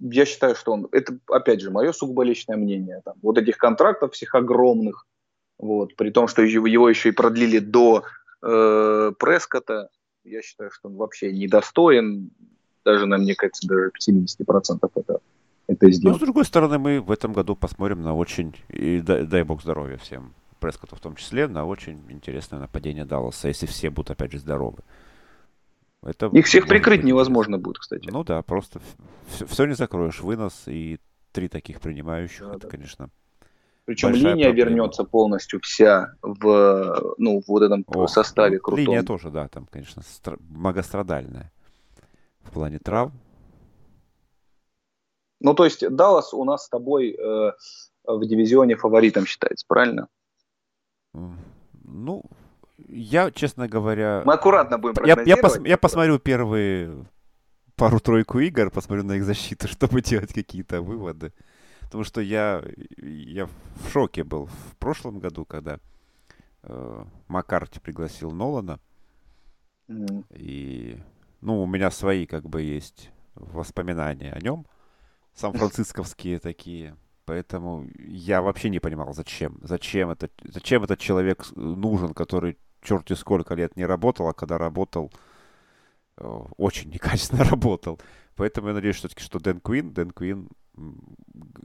я считаю, что он, это, опять же, мое сугубо личное мнение. Там, вот этих контрактов всех огромных, вот, при том, что его еще и продлили до э, Прескота, я считаю, что он вообще недостоин, даже, на мне кажется, даже 70% это, это сделать. Но, с другой стороны, мы в этом году посмотрим на очень, и дай, дай бог здоровья всем, Прескоту в том числе, на очень интересное нападение Далласа, если все будут, опять же, здоровы. Это Их всех прикрыть быть, невозможно будет, кстати. Ну да, просто все, все не закроешь. Вынос и три таких принимающих, да, это, да. конечно, причем линия проблема. вернется полностью вся в, ну, в вот этом Ох, составе ну, крутом. Линия тоже, да, там, конечно, стра- многострадальная в плане трав. Ну, то есть Даллас у нас с тобой э, в дивизионе фаворитом считается, правильно? Ну, я, честно говоря... Мы аккуратно будем я, я, пос, я посмотрю первые пару-тройку игр, посмотрю на их защиту, чтобы делать какие-то выводы. Потому что я, я в шоке был в прошлом году, когда э, Маккарти пригласил Нолана. Mm. И, ну, у меня свои, как бы, есть воспоминания о нем. Сан-Францисковские такие. Поэтому я вообще не понимал, зачем. Зачем, это, зачем этот человек нужен, который черти сколько лет не работал, а когда работал, э, очень некачественно работал. Поэтому я надеюсь, что, что Дэн Куин, Дэн Куин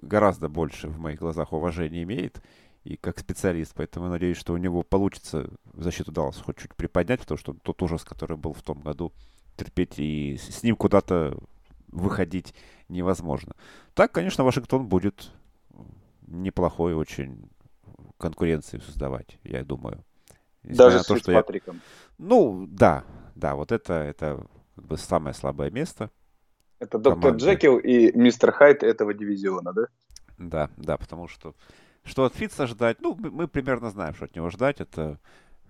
гораздо больше в моих глазах уважения имеет и как специалист, поэтому надеюсь, что у него получится защиту Далласа хоть чуть приподнять, потому что тот ужас, который был в том году, терпеть и с ним куда-то выходить невозможно. Так, конечно, Вашингтон будет неплохой очень конкуренции создавать, я думаю. Даже с то, что Я... Ну, да, да, вот это, это как бы самое слабое место. Это доктор команды. Джекил и мистер Хайт этого дивизиона, да? Да, да, потому что что от Фитца ждать, ну, мы, мы примерно знаем, что от него ждать. Это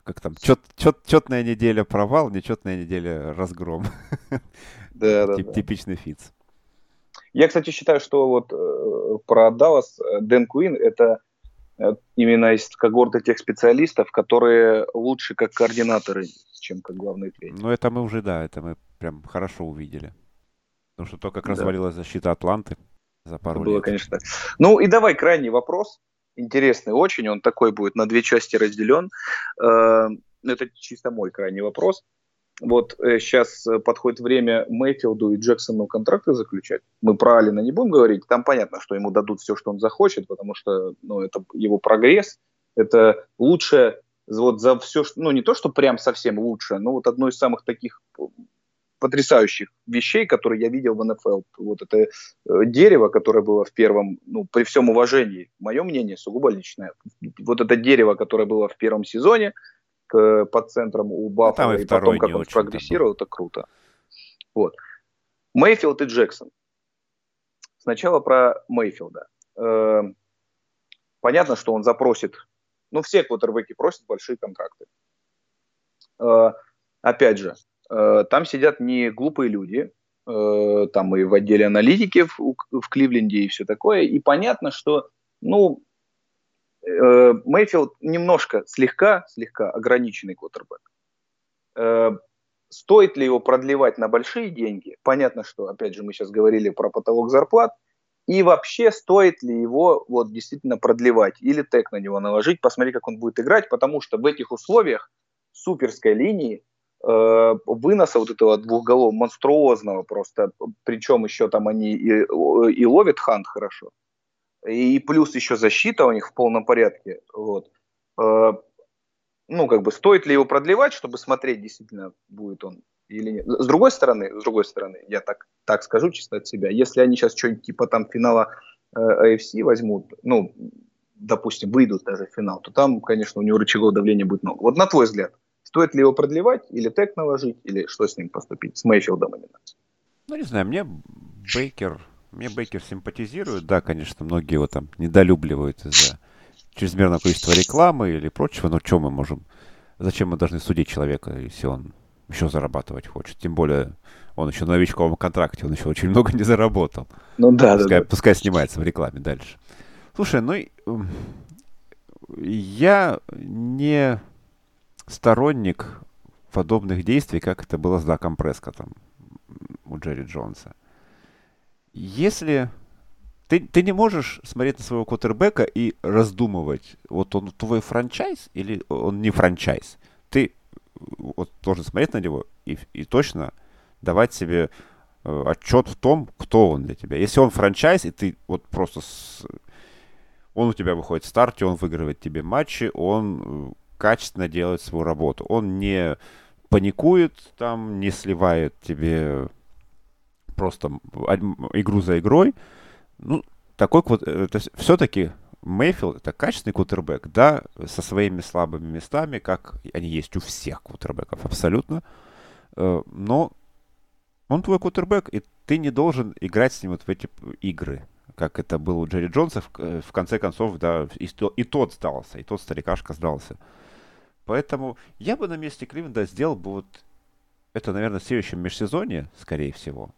как там, чет, чет, четная неделя провал, нечетная неделя разгром. Да, да, Тип, Типичный Фитц. Я, кстати, считаю, что вот э, про Даллас э, Дэн Куин это э, именно из когорты тех специалистов, которые лучше как координаторы, чем как главные тренеры. Ну, это мы уже, да, это мы прям хорошо увидели. Потому что то, как да. развалилась защита Атланты за пару это лет. Было, конечно, так. Ну и давай крайний вопрос. Интересный очень, он такой будет на две части разделен. Э, это чисто мой крайний вопрос. Вот сейчас э, подходит время Мэйфилду и Джексону контракты заключать. Мы про Алина не будем говорить. Там понятно, что ему дадут все, что он захочет, потому что ну, это его прогресс. Это лучшее вот за все, ну не то, что прям совсем лучшее, но вот одно из самых таких потрясающих вещей, которые я видел в НФЛ. Вот это э, дерево, которое было в первом, ну, при всем уважении, мое мнение сугубо личное, вот это дерево, которое было в первом сезоне, под центром у Баффала, ну, и, и потом, как он прогрессировал, это круто. Вот. Мейфилд и Джексон. Сначала про Мейфилда. Э, понятно, что он запросит, ну, все квотербеки просят большие контракты. Э, опять же, Э, там сидят не глупые люди, э, там и в отделе аналитики в, в Кливленде и все такое. И понятно, что, ну, э, Мейфилд немножко, слегка, слегка ограниченный квотербек. Стоит ли его продлевать на большие деньги? Понятно, что, опять же, мы сейчас говорили про потолок зарплат. И вообще, стоит ли его вот действительно продлевать или тег на него наложить, посмотреть, как он будет играть, потому что в этих условиях суперской линии Э, выноса вот этого двухголового, монструозного просто, причем еще там они и, и ловят хант хорошо, и плюс еще защита у них в полном порядке, вот. Э, ну, как бы, стоит ли его продлевать, чтобы смотреть, действительно, будет он или нет. С другой стороны, с другой стороны, я так, так скажу чисто от себя, если они сейчас что-нибудь типа там финала э, AFC возьмут, ну, допустим, выйдут даже в финал, то там, конечно, у него рычагов давления будет много. Вот на твой взгляд, Стоит ли его продлевать, или тег наложить, или что с ним поступить, с Мейфилдом именно? Ну, не знаю, мне Бейкер, мне Бейкер симпатизирует. Да, конечно, многие его там недолюбливают из-за чрезмерного количества рекламы или прочего, но что мы можем... Зачем мы должны судить человека, если он еще зарабатывать хочет? Тем более, он еще на новичковом контракте, он еще очень много не заработал. Ну да, пускай, да, да. Пускай снимается в рекламе дальше. Слушай, ну я не сторонник подобных действий, как это было с Даком Прескотом у Джерри Джонса. Если ты, ты не можешь смотреть на своего квотербека и раздумывать, вот он твой франчайз или он не франчайз. Ты вот, должен смотреть на него и, и точно давать себе э, отчет в том, кто он для тебя. Если он франчайз, и ты вот просто с... он у тебя выходит в старте, он выигрывает тебе матчи, он э, качественно делает свою работу. Он не паникует там, не сливает тебе просто игру за игрой. Ну, такой вот, это все-таки Мейфилд это качественный кутербэк, да, со своими слабыми местами, как они есть у всех кутербэков абсолютно. Э, но он твой кутербэк, и ты не должен играть с ним вот в эти игры, как это было у Джерри Джонса. В, э, конце концов, да, и, и тот сдался, и тот старикашка сдался. Поэтому я бы на месте Кливленда сделал бы вот это, наверное, в следующем межсезонье, скорее всего.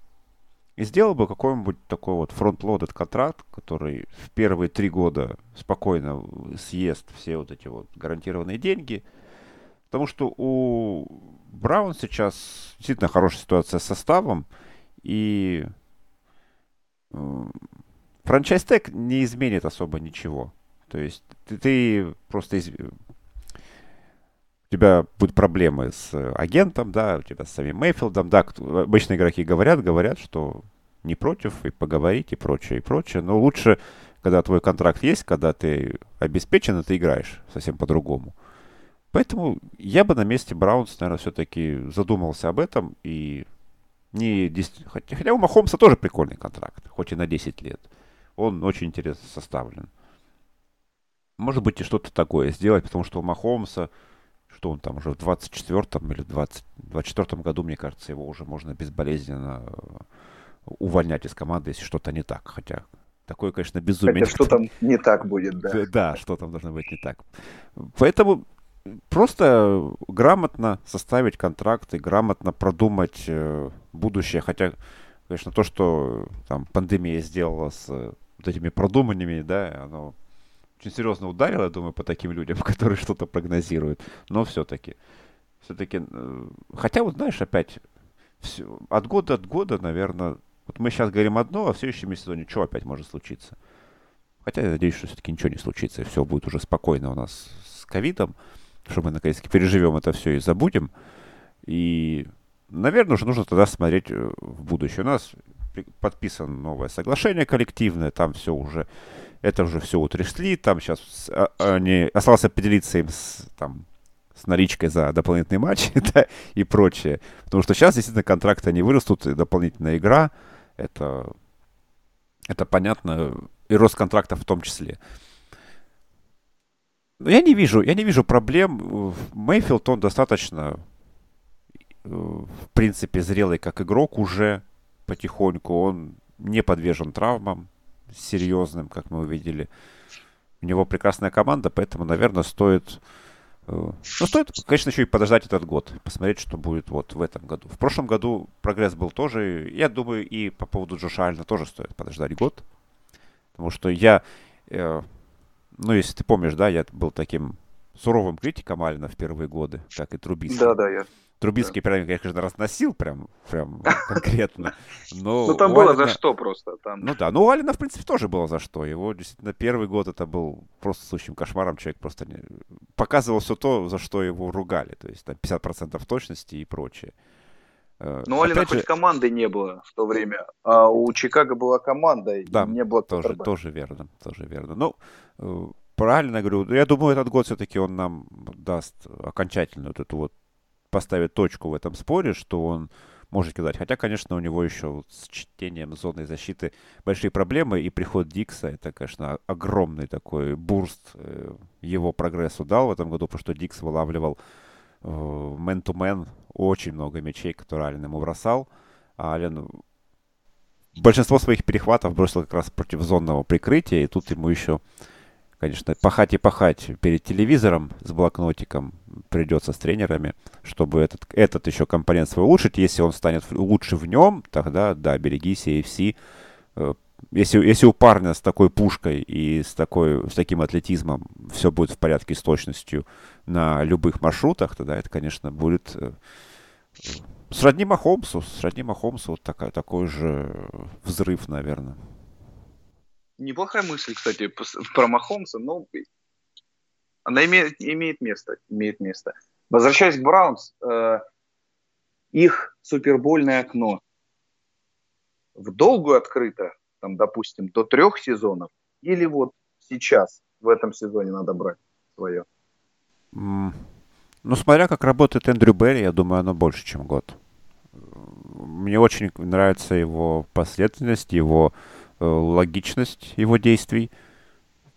И сделал бы какой-нибудь такой вот фронт-лодед контракт, который в первые три года спокойно съест все вот эти вот гарантированные деньги. Потому что у Браун сейчас действительно хорошая ситуация с составом. И э, франчайз-тег не изменит особо ничего. То есть ты, ты просто тебя будут проблемы с э, агентом, да, у тебя с самим Мейфилдом, да, обычно игроки говорят, говорят, что не против, и поговорить, и прочее, и прочее, но лучше, когда твой контракт есть, когда ты обеспечен, и ты играешь совсем по-другому. Поэтому я бы на месте Браунс, наверное, все-таки задумался об этом и не 10... хотя, у Махомса тоже прикольный контракт, хоть и на 10 лет. Он очень интересно составлен. может быть, и что-то такое сделать, потому что у Махомса, что он там уже в 24-м или 20, 24 году, мне кажется, его уже можно безболезненно э, увольнять из команды, если что-то не так. Хотя такое, конечно, безумие. Хотя что там не так будет, да. Да, что там должно быть не так. Поэтому просто грамотно составить контракты, грамотно продумать э, будущее. Хотя, конечно, то, что там пандемия сделала с э, вот этими продуманиями, да, оно очень серьезно ударило, я думаю, по таким людям, которые что-то прогнозируют. Но все-таки, все-таки, э, хотя вот знаешь, опять все, от года от года, наверное, вот мы сейчас говорим одно, а в следующем сезоне что опять может случиться? Хотя я надеюсь, что все-таки ничего не случится, и все будет уже спокойно у нас с ковидом что мы наконец-таки переживем это все и забудем. И, наверное, уже нужно тогда смотреть э, в будущее. У нас подписано новое соглашение коллективное, там все уже, это уже все утрясли, там сейчас а, они, осталось определиться им с, там, с наличкой за дополнительный матч да, и прочее. Потому что сейчас действительно контракты не вырастут, и дополнительная игра, это, это понятно, и рост контрактов в том числе. Ну, я не вижу, я не вижу проблем. Мейфилд, он достаточно, э, в принципе, зрелый как игрок уже потихоньку. Он не подвержен травмам серьезным, как мы увидели. У него прекрасная команда, поэтому, наверное, стоит... Э, ну, стоит, конечно, еще и подождать этот год, посмотреть, что будет вот в этом году. В прошлом году прогресс был тоже, я думаю, и по поводу Джоша Альна тоже стоит подождать год. Потому что я, э, ну, если ты помнишь, да, я был таким суровым критиком Алина в первые годы, как и Трубицкий. Да, да, я. Трубицкий да. прям, конечно, разносил прям, прям конкретно. Но ну, там было Алина... за что просто. Там... Ну да, ну у Алина, в принципе, тоже было за что. Его действительно первый год это был просто сущим кошмаром. Человек просто не... показывал все то, за что его ругали. То есть там 50% точности и прочее. Э, ну, у Алина же... хоть команды не было в то время, а у Чикаго была команда, и да, не было тоже, тоже верно, тоже верно. Ну, э, правильно говорю, я думаю, этот год все-таки он нам даст окончательно вот эту вот, поставит точку в этом споре, что он может сказать. Хотя, конечно, у него еще вот с чтением зоны защиты большие проблемы, и приход Дикса, это, конечно, огромный такой бурст э, его прогрессу дал в этом году, потому что Дикс вылавливал мэн-то-мэн очень много мячей, которые Ален ему бросал. А Ален большинство своих перехватов бросил как раз против зонного прикрытия, и тут ему еще, конечно, пахать и пахать перед телевизором с блокнотиком придется с тренерами, чтобы этот, этот еще компонент свой улучшить. Если он станет лучше в нем, тогда, да, берегись, AFC. Э, если, если у парня с такой пушкой и с, такой, с таким атлетизмом все будет в порядке с точностью на любых маршрутах, тогда это, конечно, будет э, Сродни Махомсу, сродни Махомсу, вот такая, такой же взрыв, наверное. Неплохая мысль, кстати, про Махомса, но она имеет, имеет место, имеет место. Возвращаясь к Браунс, э, их супербольное окно в долгую открыто, там, допустим, до трех сезонов, или вот сейчас, в этом сезоне надо брать свое? Mm. Ну, смотря как работает Эндрю Берри, я думаю, оно больше, чем год. Мне очень нравится его последовательность, его логичность его действий.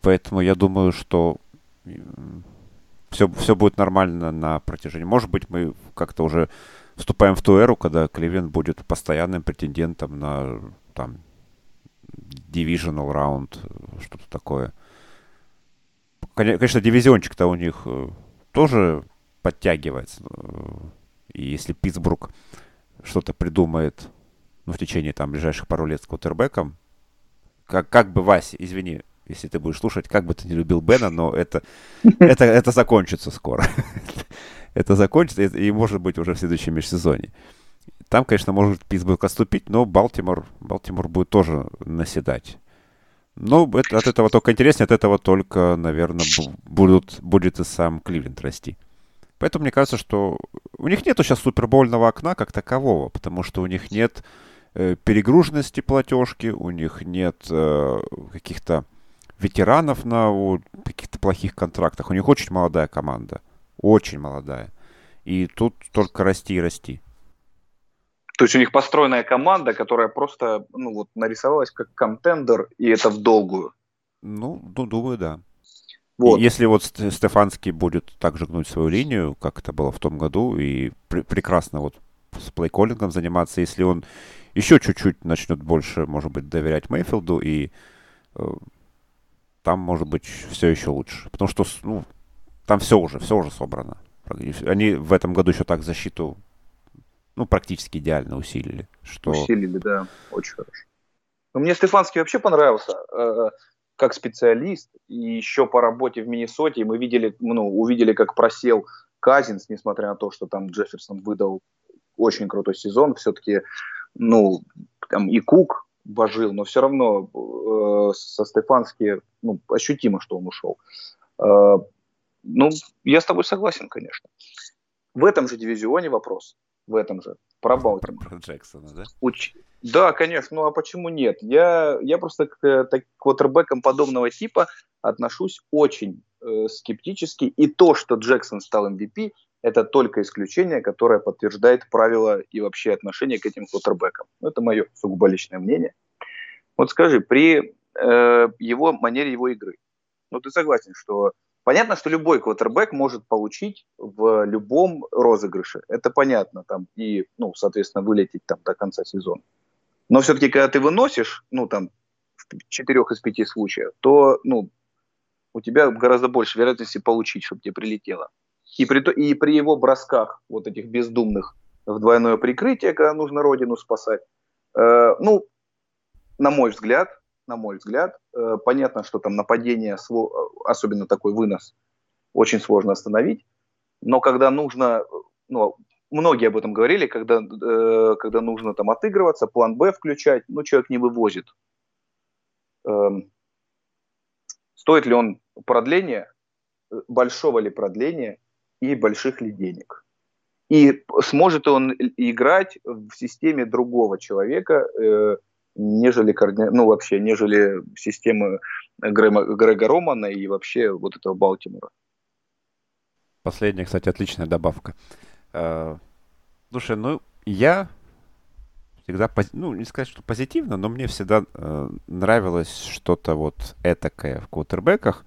Поэтому я думаю, что все, все будет нормально на протяжении. Может быть, мы как-то уже вступаем в ту эру, когда Кливленд будет постоянным претендентом на там divisional раунд, что-то такое. Конечно, дивизиончик-то у них э, тоже подтягивается. И если Питтсбург что-то придумает ну, в течение там ближайших пару лет с квотербеком, как, как бы, Вася, извини, если ты будешь слушать, как бы ты не любил Бена, но это, это, это закончится скоро. это закончится, и, может быть уже в следующем межсезонье. Там, конечно, может Питтсбург отступить, но Балтимор, Балтимор будет тоже наседать. Ну, это, от этого только интереснее, от этого только, наверное, будут, будет и сам Кливленд расти. Поэтому мне кажется, что у них нету сейчас супербольного окна как такового, потому что у них нет перегруженности платежки, у них нет э, каких-то ветеранов на каких-то плохих контрактах. У них очень молодая команда. Очень молодая. И тут только расти и расти. То есть у них построенная команда, которая просто ну, вот, нарисовалась как контендер, и это в долгую. Ну, ну думаю, да. Вот. Если вот Стефанский будет также гнуть свою линию, как это было в том году, и пр- прекрасно вот с плейколлингом заниматься, если он еще чуть-чуть начнет больше, может быть, доверять Мейфилду, и э, там, может быть, все еще лучше. Потому что, ну, там все уже, все уже собрано. Они в этом году еще так защиту, ну, практически идеально усилили. Что... Усилили, да, очень хорошо. Но мне Стефанский вообще понравился э, как специалист, и еще по работе в Миннесоте мы видели, ну, увидели, как просел Казинс, несмотря на то, что там Джефферсон выдал очень крутой сезон, все-таки, ну, там и Кук божил, но все равно э, со Стефански ну, ощутимо, что он ушел. Э, ну, я с тобой согласен, конечно. В этом же дивизионе вопрос, в этом же, про Балтимор. Про Джексона, да? Уч... Да, конечно, ну а почему нет? Я, я просто к, э, к квотербекам подобного типа отношусь очень э, скептически. И то, что Джексон стал MVP, это только исключение, которое подтверждает правила и вообще отношение к этим квотербекам. Это мое сугубо личное мнение. Вот скажи, при э, его манере его игры, ну ты согласен, что понятно, что любой квотербек может получить в любом розыгрыше. Это понятно, там и, ну, соответственно, вылететь там до конца сезона. Но все-таки, когда ты выносишь, ну, там, в четырех из пяти случаев, то, ну, у тебя гораздо больше вероятности получить, чтобы тебе прилетело. И при, и при его бросках, вот этих бездумных, в двойное прикрытие, когда нужно родину спасать, э, ну, на мой взгляд, на мой взгляд, э, понятно, что там нападение, особенно такой вынос, очень сложно остановить. Но когда нужно, ну, многие об этом говорили, когда, э, когда нужно там отыгрываться, план Б включать, ну, человек не вывозит. Эм, стоит ли он продления, большого ли продления и больших ли денег? И сможет он играть в системе другого человека, э, нежели, ну, вообще, нежели системы Грэма, Грега Романа и вообще вот этого Балтимора. Последняя, кстати, отличная добавка. Э, слушай, ну, я всегда, ну, не сказать, что позитивно, но мне всегда э, нравилось что-то вот этакое в квотербеках.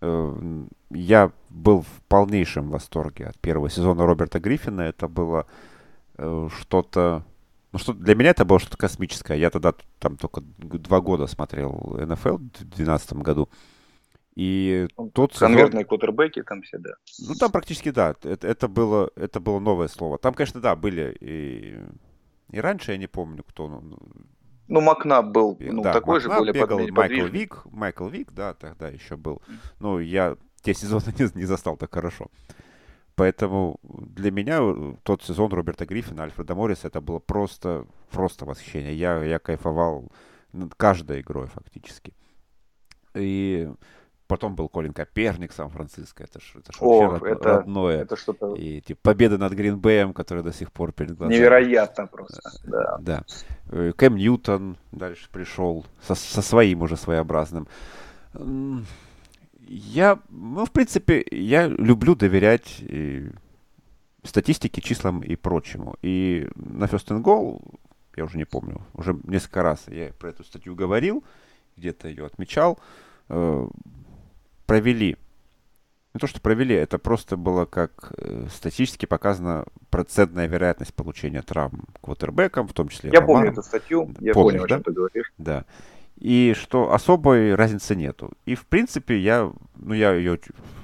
Э, я был в полнейшем восторге от первого сезона Роберта Гриффина. Это было э, что-то... Ну, что для меня это было что-то космическое. Я тогда там только два года смотрел НФЛ в 2012 году. И ну, тот Конвертные сезон... квотербеки там все, да. Ну, там практически, да. Это, это, было, это было новое слово. Там, конечно, да, были и... И раньше я не помню, кто... Ну, Макнаб был ну, да, такой Макнаб же, более бегал, подвижный. Майкл Вик, Майкл Вик, да, тогда еще был. Ну, я те сезоны не, не застал так хорошо. Поэтому для меня э, тот сезон Роберта Гриффина, Альфреда Морриса, это было просто, просто восхищение. Я, я кайфовал над каждой игрой фактически. И Потом был Колин Коперник Сан-Франциско. Это ж, это ж О, вообще это, родное. Это что-то... И типа, победа над Гринбеем, которая до сих пор перед глазами. Невероятно просто. Да. да. Э, Кэм Ньютон дальше пришел со, со своим уже своеобразным. Я, ну, в принципе, я люблю доверять и статистике, числам и прочему. И на First and Goal, я уже не помню, уже несколько раз я про эту статью говорил, где-то ее отмечал, э, провели. Не то, что провели, это просто было как э, статистически показана процентная вероятность получения травм квотербеком, в том числе. Я Романом. помню эту статью, я Помнишь, понял, да? о чем ты говоришь. Да. И что особой разницы нету. И в принципе я, ну я ее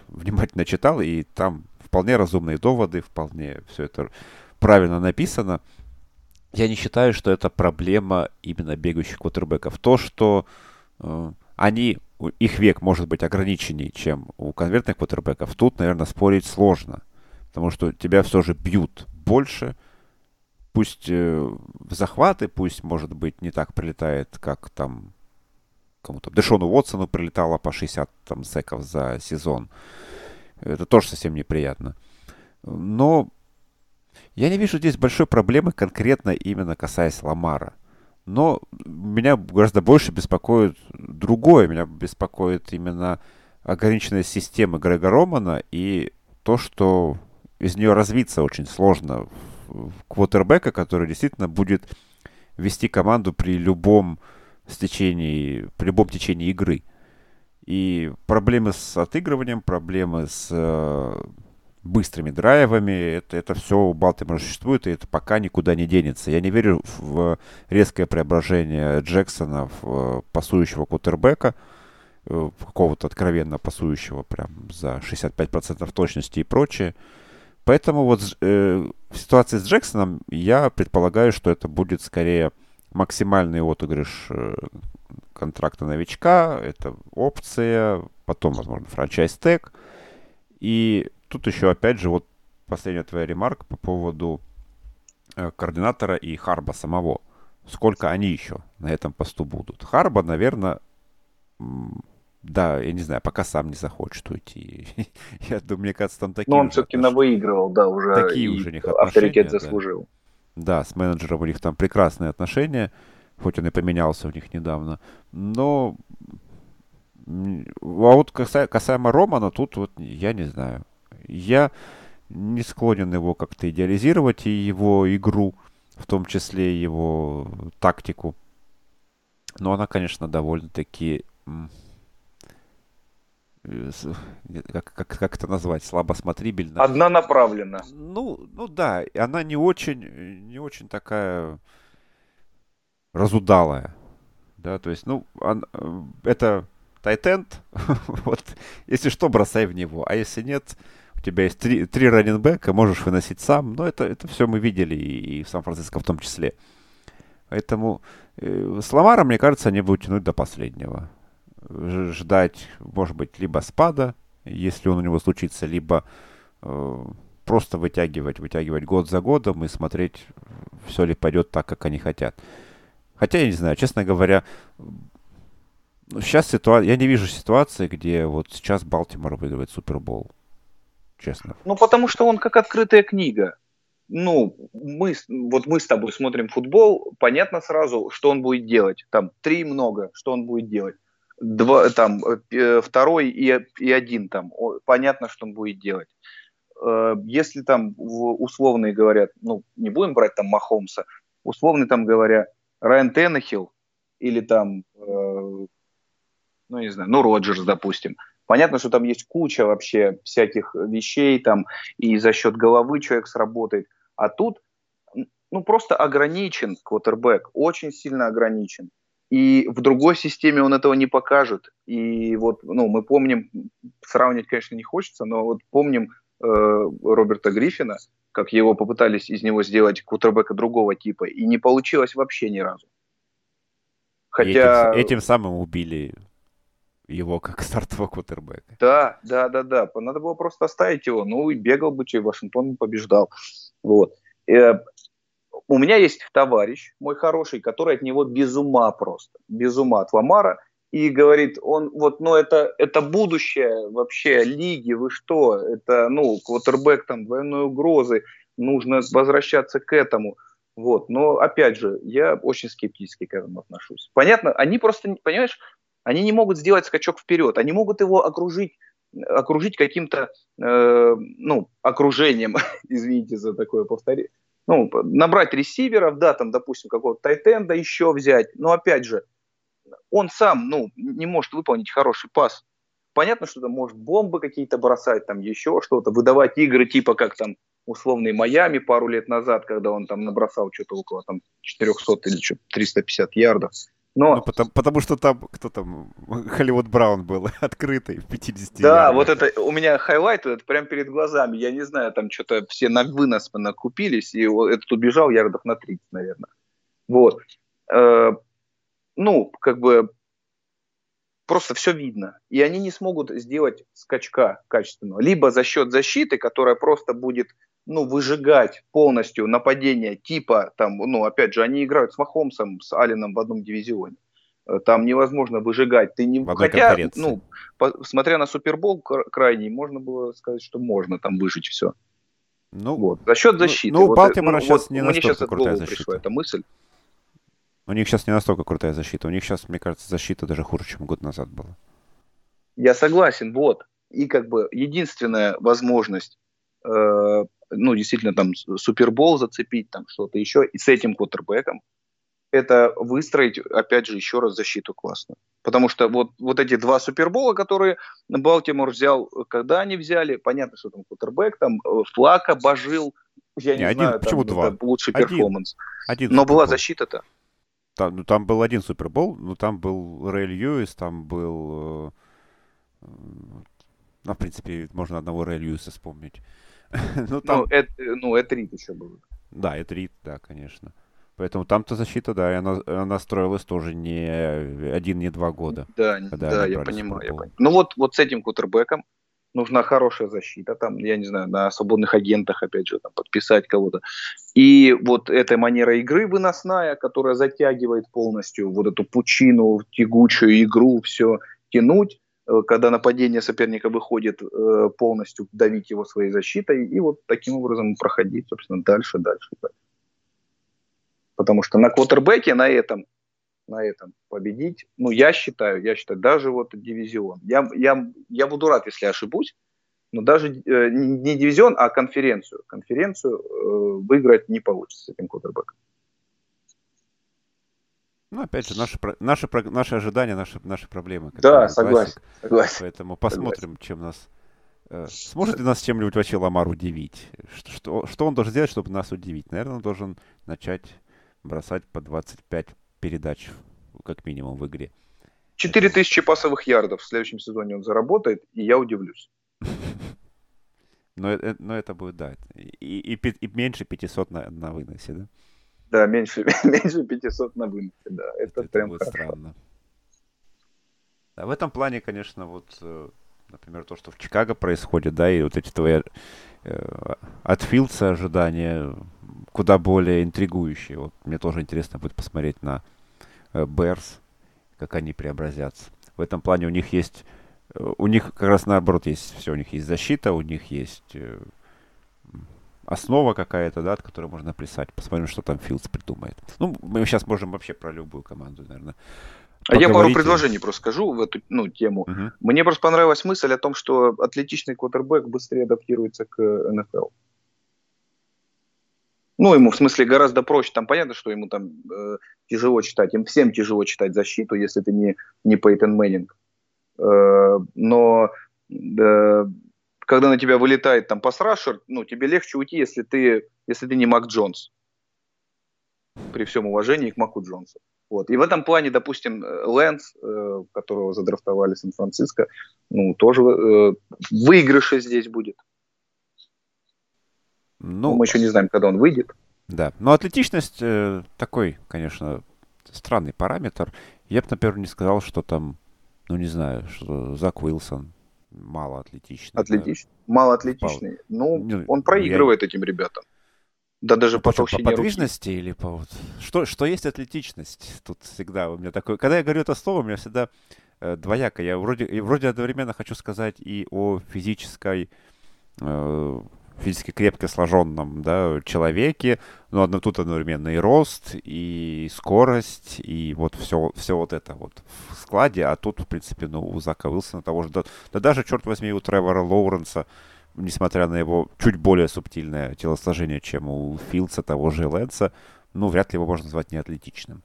внимательно читал, и там вполне разумные доводы, вполне все это правильно написано. Я не считаю, что это проблема именно бегающих квотербеков. То, что э, они их век может быть ограниченнее, чем у конвертных квотербеков, тут, наверное, спорить сложно. Потому что тебя все же бьют больше. Пусть э, в захваты, пусть, может быть, не так прилетает, как там кому-то. Дэшону Уотсону прилетало по 60 там, секов за сезон. Это тоже совсем неприятно. Но я не вижу здесь большой проблемы конкретно именно касаясь Ламара. Но меня гораздо больше беспокоит другое. Меня беспокоит именно ограниченная система Грега Романа и то, что из нее развиться очень сложно квотербека, который действительно будет вести команду при любом стечении, при любом течении игры. И проблемы с отыгрыванием, проблемы с э, быстрыми драйвами, это, это все у Балтимора существует, и это пока никуда не денется. Я не верю в резкое преображение Джексона в пасующего кутербека, э, какого-то откровенно пасующего прям за 65% точности и прочее. Поэтому вот э, в ситуации с Джексоном я предполагаю, что это будет скорее максимальный отыгрыш э, контракта новичка, это опция, потом, возможно, франчайз-тег. И тут еще, опять же, вот последняя твоя ремарка по поводу э, координатора и Харба самого. Сколько они еще на этом посту будут? Харба, наверное, да, я не знаю, пока сам не захочет уйти. я думаю, мне кажется, там такие Но он все-таки отнош... навыигрывал, да, уже. Такие уже них авторитет заслужил. Да. да, с менеджером у них там прекрасные отношения, хоть он и поменялся у них недавно. Но а вот касаемо Романа, тут вот я не знаю. Я не склонен его как-то идеализировать и его игру, в том числе его тактику. Но она, конечно, довольно-таки как, как, как это назвать, слабосмотрибельно. Однонаправленно. Ну, ну да, она не очень, не очень такая разудалая. Да, то есть, ну, он, это тайтенд, вот, если что, бросай в него, а если нет, у тебя есть три, три раненбека, можешь выносить сам, но это, это все мы видели и, и в Сан-Франциско в том числе. Поэтому э, с Ламаром, мне кажется, они будут тянуть до последнего ждать, может быть, либо спада, если он у него случится, либо э, просто вытягивать, вытягивать год за годом и смотреть, все ли пойдет так, как они хотят. Хотя, я не знаю, честно говоря, сейчас ситуация, я не вижу ситуации, где вот сейчас Балтимор выигрывает Супербол. Честно. Ну, потому что он как открытая книга. Ну, мы, вот мы с тобой смотрим футбол, понятно сразу, что он будет делать. Там три много, что он будет делать два, там, э, второй и, и один там, понятно, что он будет делать. Э, если там условные говорят, ну, не будем брать там Махомса, условно там говоря, Райан Теннехилл или там, э, ну, не знаю, ну, Роджерс, допустим, Понятно, что там есть куча вообще всяких вещей, там, и за счет головы человек сработает. А тут, ну, просто ограничен квотербек, очень сильно ограничен. И в другой системе он этого не покажет. И вот, ну, мы помним, сравнивать, конечно, не хочется, но вот помним э, Роберта Гриффина, как его попытались из него сделать кутербека другого типа, и не получилось вообще ни разу. Хотя... Этим, этим самым убили его как стартового кутербека. Да, да, да, да. Надо было просто оставить его. Ну и бегал бы, и Вашингтон побеждал. Вот. Э, у меня есть товарищ, мой хороший, который от него без ума просто, без ума от Ламара, и говорит, он вот, ну это, это будущее вообще лиги, вы что, это, ну, квотербек там двойной угрозы, нужно возвращаться к этому. Вот, но опять же, я очень скептически к этому отношусь. Понятно, они просто, понимаешь, они не могут сделать скачок вперед, они могут его окружить окружить каким-то, э, ну, окружением, извините за такое повторение, ну, набрать ресиверов, да, там, допустим, какого-то тайтенда еще взять, но опять же, он сам, ну, не может выполнить хороший пас. Понятно, что там может бомбы какие-то бросать, там еще что-то, выдавать игры типа как там условный Майами пару лет назад, когда он там набросал что-то около там 400 или что 350 ярдов. Но... Ну, потому, потому что там, кто там, Холливуд Браун был открытый в 50 Да, ярдах. вот это, у меня highlight это прямо перед глазами. Я не знаю, там что-то все на вынос накупились, и этот убежал ярдов на 30, наверное. Вот. Э, ну, как бы, просто все видно. И они не смогут сделать скачка качественного. Либо за счет защиты, которая просто будет ну, выжигать полностью нападение типа, там, ну, опять же, они играют с Махомсом, с Алином в одном дивизионе. Э, там невозможно выжигать. Ты не... Хотя, ну, по... смотря на Супербол крайний, можно было сказать, что можно там выжить все. Ну, вот. За счет ну, защиты. Ну, ну вот, Балтимора ну, сейчас вот, не настолько сейчас крутая защита. Пришла эта мысль. У них сейчас не настолько крутая защита. У них сейчас, мне кажется, защита даже хуже, чем год назад была. Я согласен, вот. И как бы единственная возможность э, ну, действительно, там, Супербол зацепить, там, что-то еще, и с этим квотербеком, это выстроить, опять же, еще раз защиту классно. Потому что вот, вот эти два супербола, которые Балтимор взял, когда они взяли, понятно, что там кутербэк, там э, Флака божил, я не, не один, знаю, почему там, два? лучший один. перформанс. Один Но была защита-то. Там, ну, там был один супербол, ну там был Рэй Льюис, там был... Э, ну, в принципе, можно одного Рэй Льюиса вспомнить. ну, там... ну, Эд, ну, Эд Рид еще был. Да, Эд Рид, да, конечно. Поэтому там-то защита, да, и она, она строилась тоже не один, не два года. Да, да, я понимаю, я понимаю. Ну вот, вот с этим кутербеком нужна хорошая защита, там, я не знаю, на свободных агентах, опять же, там, подписать кого-то. И вот эта манера игры выносная, которая затягивает полностью вот эту пучину, тягучую игру, все тянуть, э, когда нападение соперника выходит э, полностью давить его своей защитой, и вот таким образом проходить, собственно, дальше, дальше, дальше. Потому что на квотербеке на этом, на этом победить, ну, я считаю, я считаю, даже вот дивизион. Я, я, я буду рад, если ошибусь, но даже э, не дивизион, а конференцию. Конференцию э, выиграть не получится с этим квотербеком. Ну, опять же, наши, наши, наши ожидания, наши, наши проблемы. Да, согласен, согласен. Поэтому посмотрим, согласен. чем нас... Э, сможет ли нас чем-нибудь вообще Ламар удивить? Что, что, что он должен сделать, чтобы нас удивить? Наверное, он должен начать бросать по 25 передач, как минимум, в игре. 4000 пасовых ярдов в следующем сезоне он заработает, и я удивлюсь. Но, э, но это будет, да, и, и, и меньше 500 на, на выносе, да? Да, меньше, меньше 500 на выносе, да. Это, это прям будет хорошо. странно. Да, в этом плане, конечно, вот, э, например, то, что в Чикаго происходит, да, и вот эти твои э, от Филдса ожидания куда более интригующие. Вот мне тоже интересно будет посмотреть на Берс, как они преобразятся. В этом плане у них есть, э, у них как раз наоборот есть все, у них есть защита, у них есть э, основа какая-то, да, от которой можно плясать. Посмотрим, что там Филдс придумает. Ну, мы сейчас можем вообще про любую команду, наверное. А я пару предложений просто скажу в эту ну, тему. Угу. Мне просто понравилась мысль о том, что атлетичный квотербек быстрее адаптируется к НФЛ. Ну, ему, в смысле, гораздо проще. Там понятно, что ему там э, тяжело читать. Им всем тяжело читать защиту, если ты не, не Пейтон Мэннинг. Э, но э, когда на тебя вылетает там пасрашер, ну, тебе легче уйти, если ты, если ты не Мак Джонс. При всем уважении к Маку Джонсу. Вот. И в этом плане, допустим, Лэнс, э, которого задрафтовали Сан-Франциско, ну, тоже э, выигрыше здесь будет. Ну, мы еще не знаем, когда он выйдет. Да, но атлетичность э, такой, конечно, странный параметр. Я бы, например, не сказал, что там, ну не знаю, что Зак Уилсон мало атлетичный. Да. Мало атлетичный. Ну, ну, он проигрывает я... этим ребятам. Да даже ну, по По подвижности руки. или по вот... Что, что есть атлетичность? Тут всегда у меня такое... Когда я говорю это слово, у меня всегда э, двояко. Я вроде, и вроде одновременно хочу сказать и о физической э, физически крепко сложенном да, человеке, но одно, тут одновременно и рост, и скорость, и вот все, все вот это вот в складе, а тут, в принципе, ну, у Зака Уилсона того же, да, да даже, черт возьми, у Тревора Лоуренса, несмотря на его чуть более субтильное телосложение, чем у Филдса, того же Лэнса, ну, вряд ли его можно назвать неатлетичным.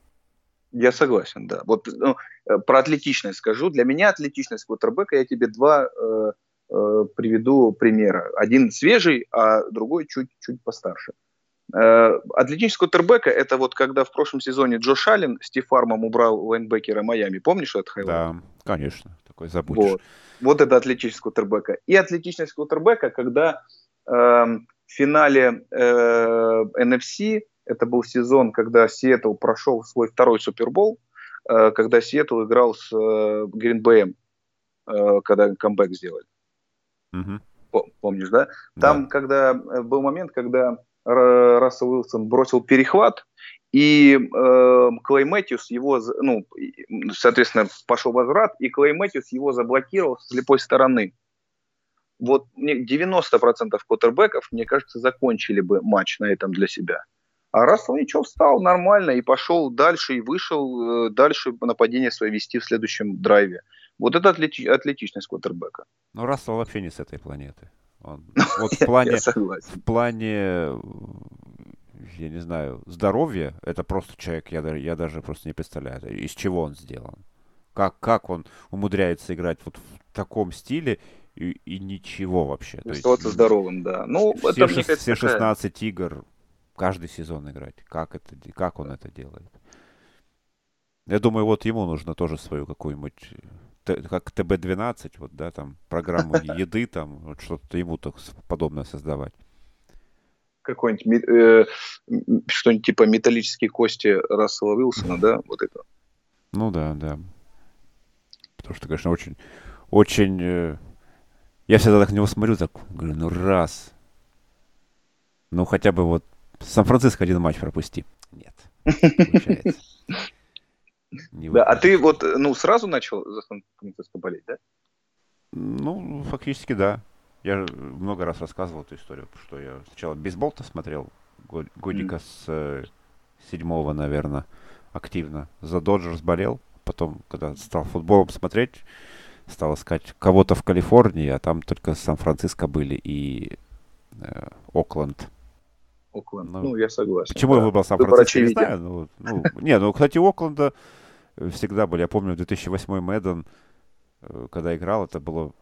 Я согласен, да. Вот ну, э, про атлетичность скажу. Для меня атлетичность квотербека, я тебе два э, Э, приведу примеры. Один свежий, а другой чуть-чуть постарше. Э, атлетического квотербека это вот когда в прошлом сезоне Джош Аллен stiff arm ом убрал лайнбекера Майами. Помнишь этот highlight? Да, конечно. Такой забудешь. Вот. вот это атлетического квотербека. И атлетичность квотербека, когда э, в финале э, NFC, это был сезон, когда Сиэтл прошел свой второй Супербол, э, когда Сиэтл играл с э, Гринбэем, э, когда камбэк сделали. Угу. Помнишь, да? Там, да. когда э, был момент, когда Рассел Уилсон бросил перехват, и э, Клей Мэтьюс его, ну, соответственно, пошел возврат, и Клей Мэтьюс его заблокировал с слепой стороны. Вот мне 90% квотербеков, мне кажется, закончили бы матч на этом для себя. А Рассел ничего, встал нормально и пошел дальше, и вышел э, дальше нападение свое вести в следующем драйве. Вот это атлети- атлетичность квотербека. Ну, Рассел вообще не с этой планеты. Он, вот в плане, в плане, я не знаю, здоровья, это просто человек, я, я даже просто не представляю, из чего он сделан. Как, как он умудряется играть вот в таком стиле и, и ничего вообще. Оставаться есть, здоровым, да. Ну, все, это, 6, все 16 такая... игр каждый сезон играть. Как, это, как он это делает? Я думаю, вот ему нужно тоже свою какую-нибудь как ТБ-12, вот, да, там, программу еды, там, вот что-то ему так подобное создавать. Какой-нибудь, э, что-нибудь типа металлические кости Рассела Уилсона, да, вот это. Ну да, да. Потому что, конечно, очень, очень... Э, я всегда так на него смотрю, так, говорю, ну раз. Ну хотя бы вот Сан-Франциско один матч пропусти. Нет, получается. да, а ты вот, ну, сразу начал за Сан-Франциско болеть, да? Ну, фактически, да. Я много раз рассказывал эту историю, что я сначала бейсбол-то смотрел годика mm. с э, седьмого, наверное, активно. За Доджерс болел. Потом, когда стал футболом смотреть, стал искать кого-то в Калифорнии, а там только Сан-Франциско были и э, Окленд. Окленд, ну, ну я согласен. Почему да. я выбрал Сан-Франциско, не знаю. Ну, ну, не, ну, кстати, Окленда всегда были. Я помню, 2008 Мэдден, когда играл, это было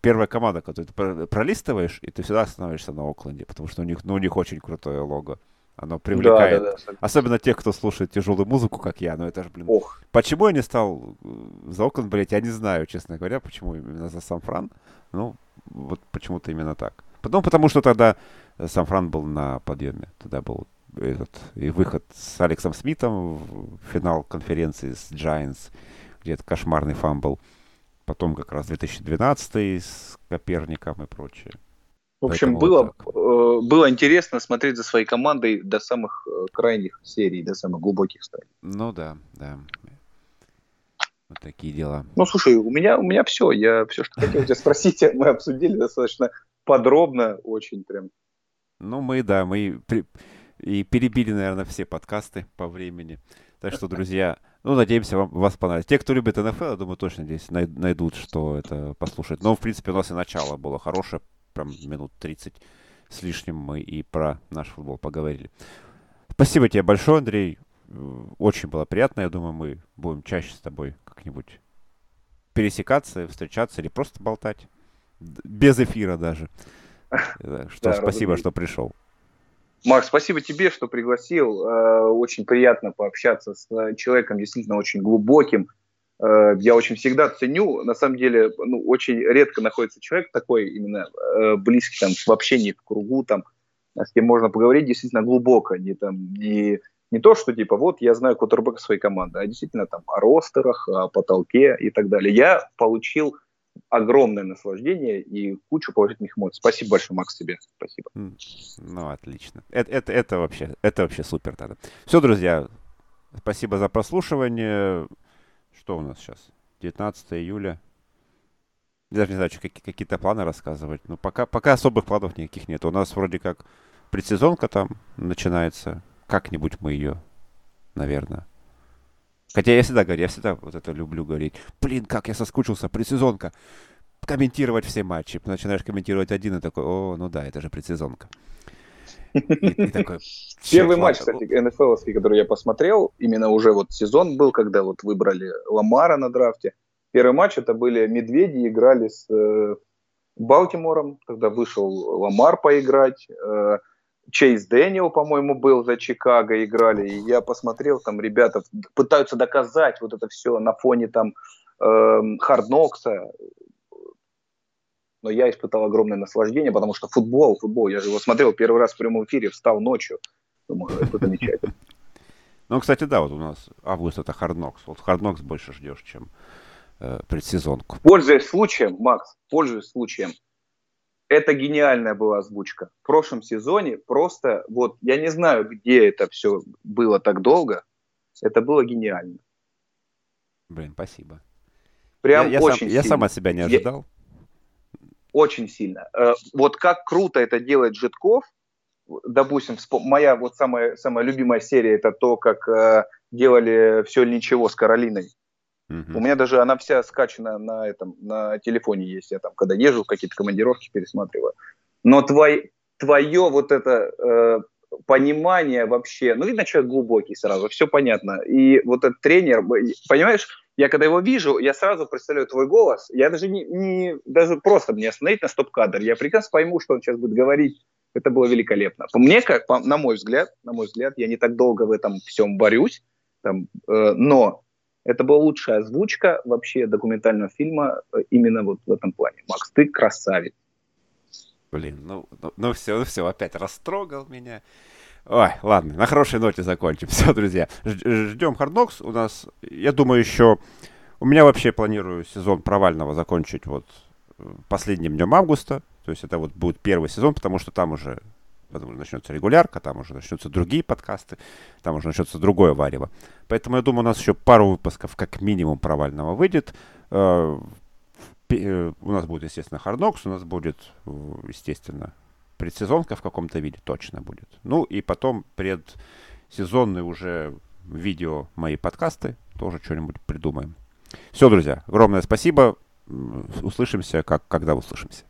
первая команда, которую ты пролистываешь, и ты всегда останавливаешься на Окленде, потому что у них, ну, у них очень крутое лого. Оно привлекает. Да, да, да, особенно тех, кто слушает тяжелую музыку, как я. Ну это же, блин. Ох. Почему я не стал э, за Окленд болеть, я не знаю, честно говоря, почему именно за Сан-Фран. Ну, вот почему-то именно так. Потом потому, что тогда Сан-Фран был на подъеме. Тогда был этот и выход с Алексом Смитом в финал конференции с Giants, где это кошмарный fumble. Потом как раз 2012 с Каперником и прочее. В общем, было, вот э, было интересно смотреть за своей командой до самых э, крайних серий, до самых глубоких стадий. Ну да, да. Вот такие дела. Ну, слушай, у меня, у меня все. Я все, что хотел тебя спросить, мы обсудили достаточно подробно, очень прям. Ну, мы, да, мы при... и перебили, наверное, все подкасты по времени. Так что, друзья, ну, надеемся, вам, вас понравится. Те, кто любит НФЛ, я думаю, точно здесь найдут, что это послушать. Но, в принципе, у нас и начало было хорошее прям минут 30 с лишним мы и про наш футбол поговорили. Спасибо тебе большое, Андрей. Очень было приятно. Я думаю, мы будем чаще с тобой как-нибудь пересекаться, встречаться или просто болтать. Без эфира даже. Что, да, спасибо, что пришел. Макс, спасибо тебе, что пригласил. Э, очень приятно пообщаться с человеком действительно очень глубоким, Э, я очень всегда ценю, на самом деле, ну, очень редко находится человек такой именно э, близкий там в общении, в кругу, там, с кем можно поговорить действительно глубоко, не там, не, не то, что типа вот я знаю кутербека своей команды, а действительно там о ростерах, о потолке и так далее. Я получил огромное наслаждение и кучу положительных эмоций. Спасибо большое, Макс, тебе. Спасибо. Ну, отлично. Это, это, это, вообще, это вообще супер тогда. Все, друзья, спасибо за прослушивание что у нас сейчас? 19 июля. Я даже не знаю, что, какие, какие-то планы рассказывать. Но пока, пока особых планов никаких нет. У нас вроде как предсезонка там начинается. Как-нибудь мы ее, наверное. Хотя я всегда говорю, я всегда вот это люблю говорить. Блин, как я соскучился, предсезонка. Комментировать все матчи. Начинаешь комментировать один и такой, о, ну да, это же предсезонка. Первый матч, кстати, НФЛ, который я посмотрел, именно уже вот сезон был, когда вот выбрали Ламара на драфте. Первый матч это были Медведи, играли с э, Балтимором, тогда вышел Ламар поиграть, э, Чейз Дэниел, по-моему, был за Чикаго, играли, и я посмотрел, там ребята пытаются доказать вот это все на фоне там Харднокса, эм, но я испытал огромное наслаждение, потому что футбол, футбол, я же его смотрел первый раз в прямом эфире, встал ночью. Думаю, это замечательно. Ну, кстати, да, вот у нас август это Харднокс. Вот Харднокс больше ждешь, чем э, предсезонку. Пользуясь случаем, Макс, пользуясь случаем, это гениальная была озвучка. В прошлом сезоне просто, вот, я не знаю, где это все было так долго, это было гениально. Блин, спасибо. Прям я, я очень сам, Я сам от себя не ожидал. Я, очень сильно. Э, вот как круто это делает Житков, допустим, моя вот самая, самая любимая серия это то, как э, делали все или ничего с Каролиной. У меня даже она вся скачана на этом, на телефоне есть. Я там, когда езжу, какие-то командировки пересматриваю. Но твой, твое вот это э, понимание вообще, ну, видно, человек глубокий сразу, все понятно. И вот этот тренер, понимаешь, я когда его вижу, я сразу представляю твой голос. Я даже не, не даже просто мне остановить на стоп-кадр. Я прекрасно пойму, что он сейчас будет говорить. Это было великолепно. По мне, как, по, на мой взгляд, на мой взгляд, я не так долго в этом всем борюсь, там, э, но это была лучшая озвучка вообще документального фильма э, именно вот в этом плане. Макс, ты красавец. Блин, ну, ну, ну все, ну все, опять растрогал меня. Ой, ладно, на хорошей ноте закончим. Все, друзья, ждем Hard У нас, я думаю, еще... У меня вообще планирую сезон провального закончить вот э, последним днем августа. То есть это вот будет первый сезон, потому что там уже потому начнется регулярка, там уже начнутся другие подкасты, там уже начнется другое варево. Поэтому я думаю, у нас еще пару выпусков как минимум провального выйдет. Э, э, у нас будет, естественно, Hard у нас будет, естественно, предсезонка в каком-то виде точно будет. Ну и потом предсезонные уже видео мои подкасты, тоже что-нибудь придумаем. Все, друзья, огромное спасибо. Услышимся, как, когда услышимся.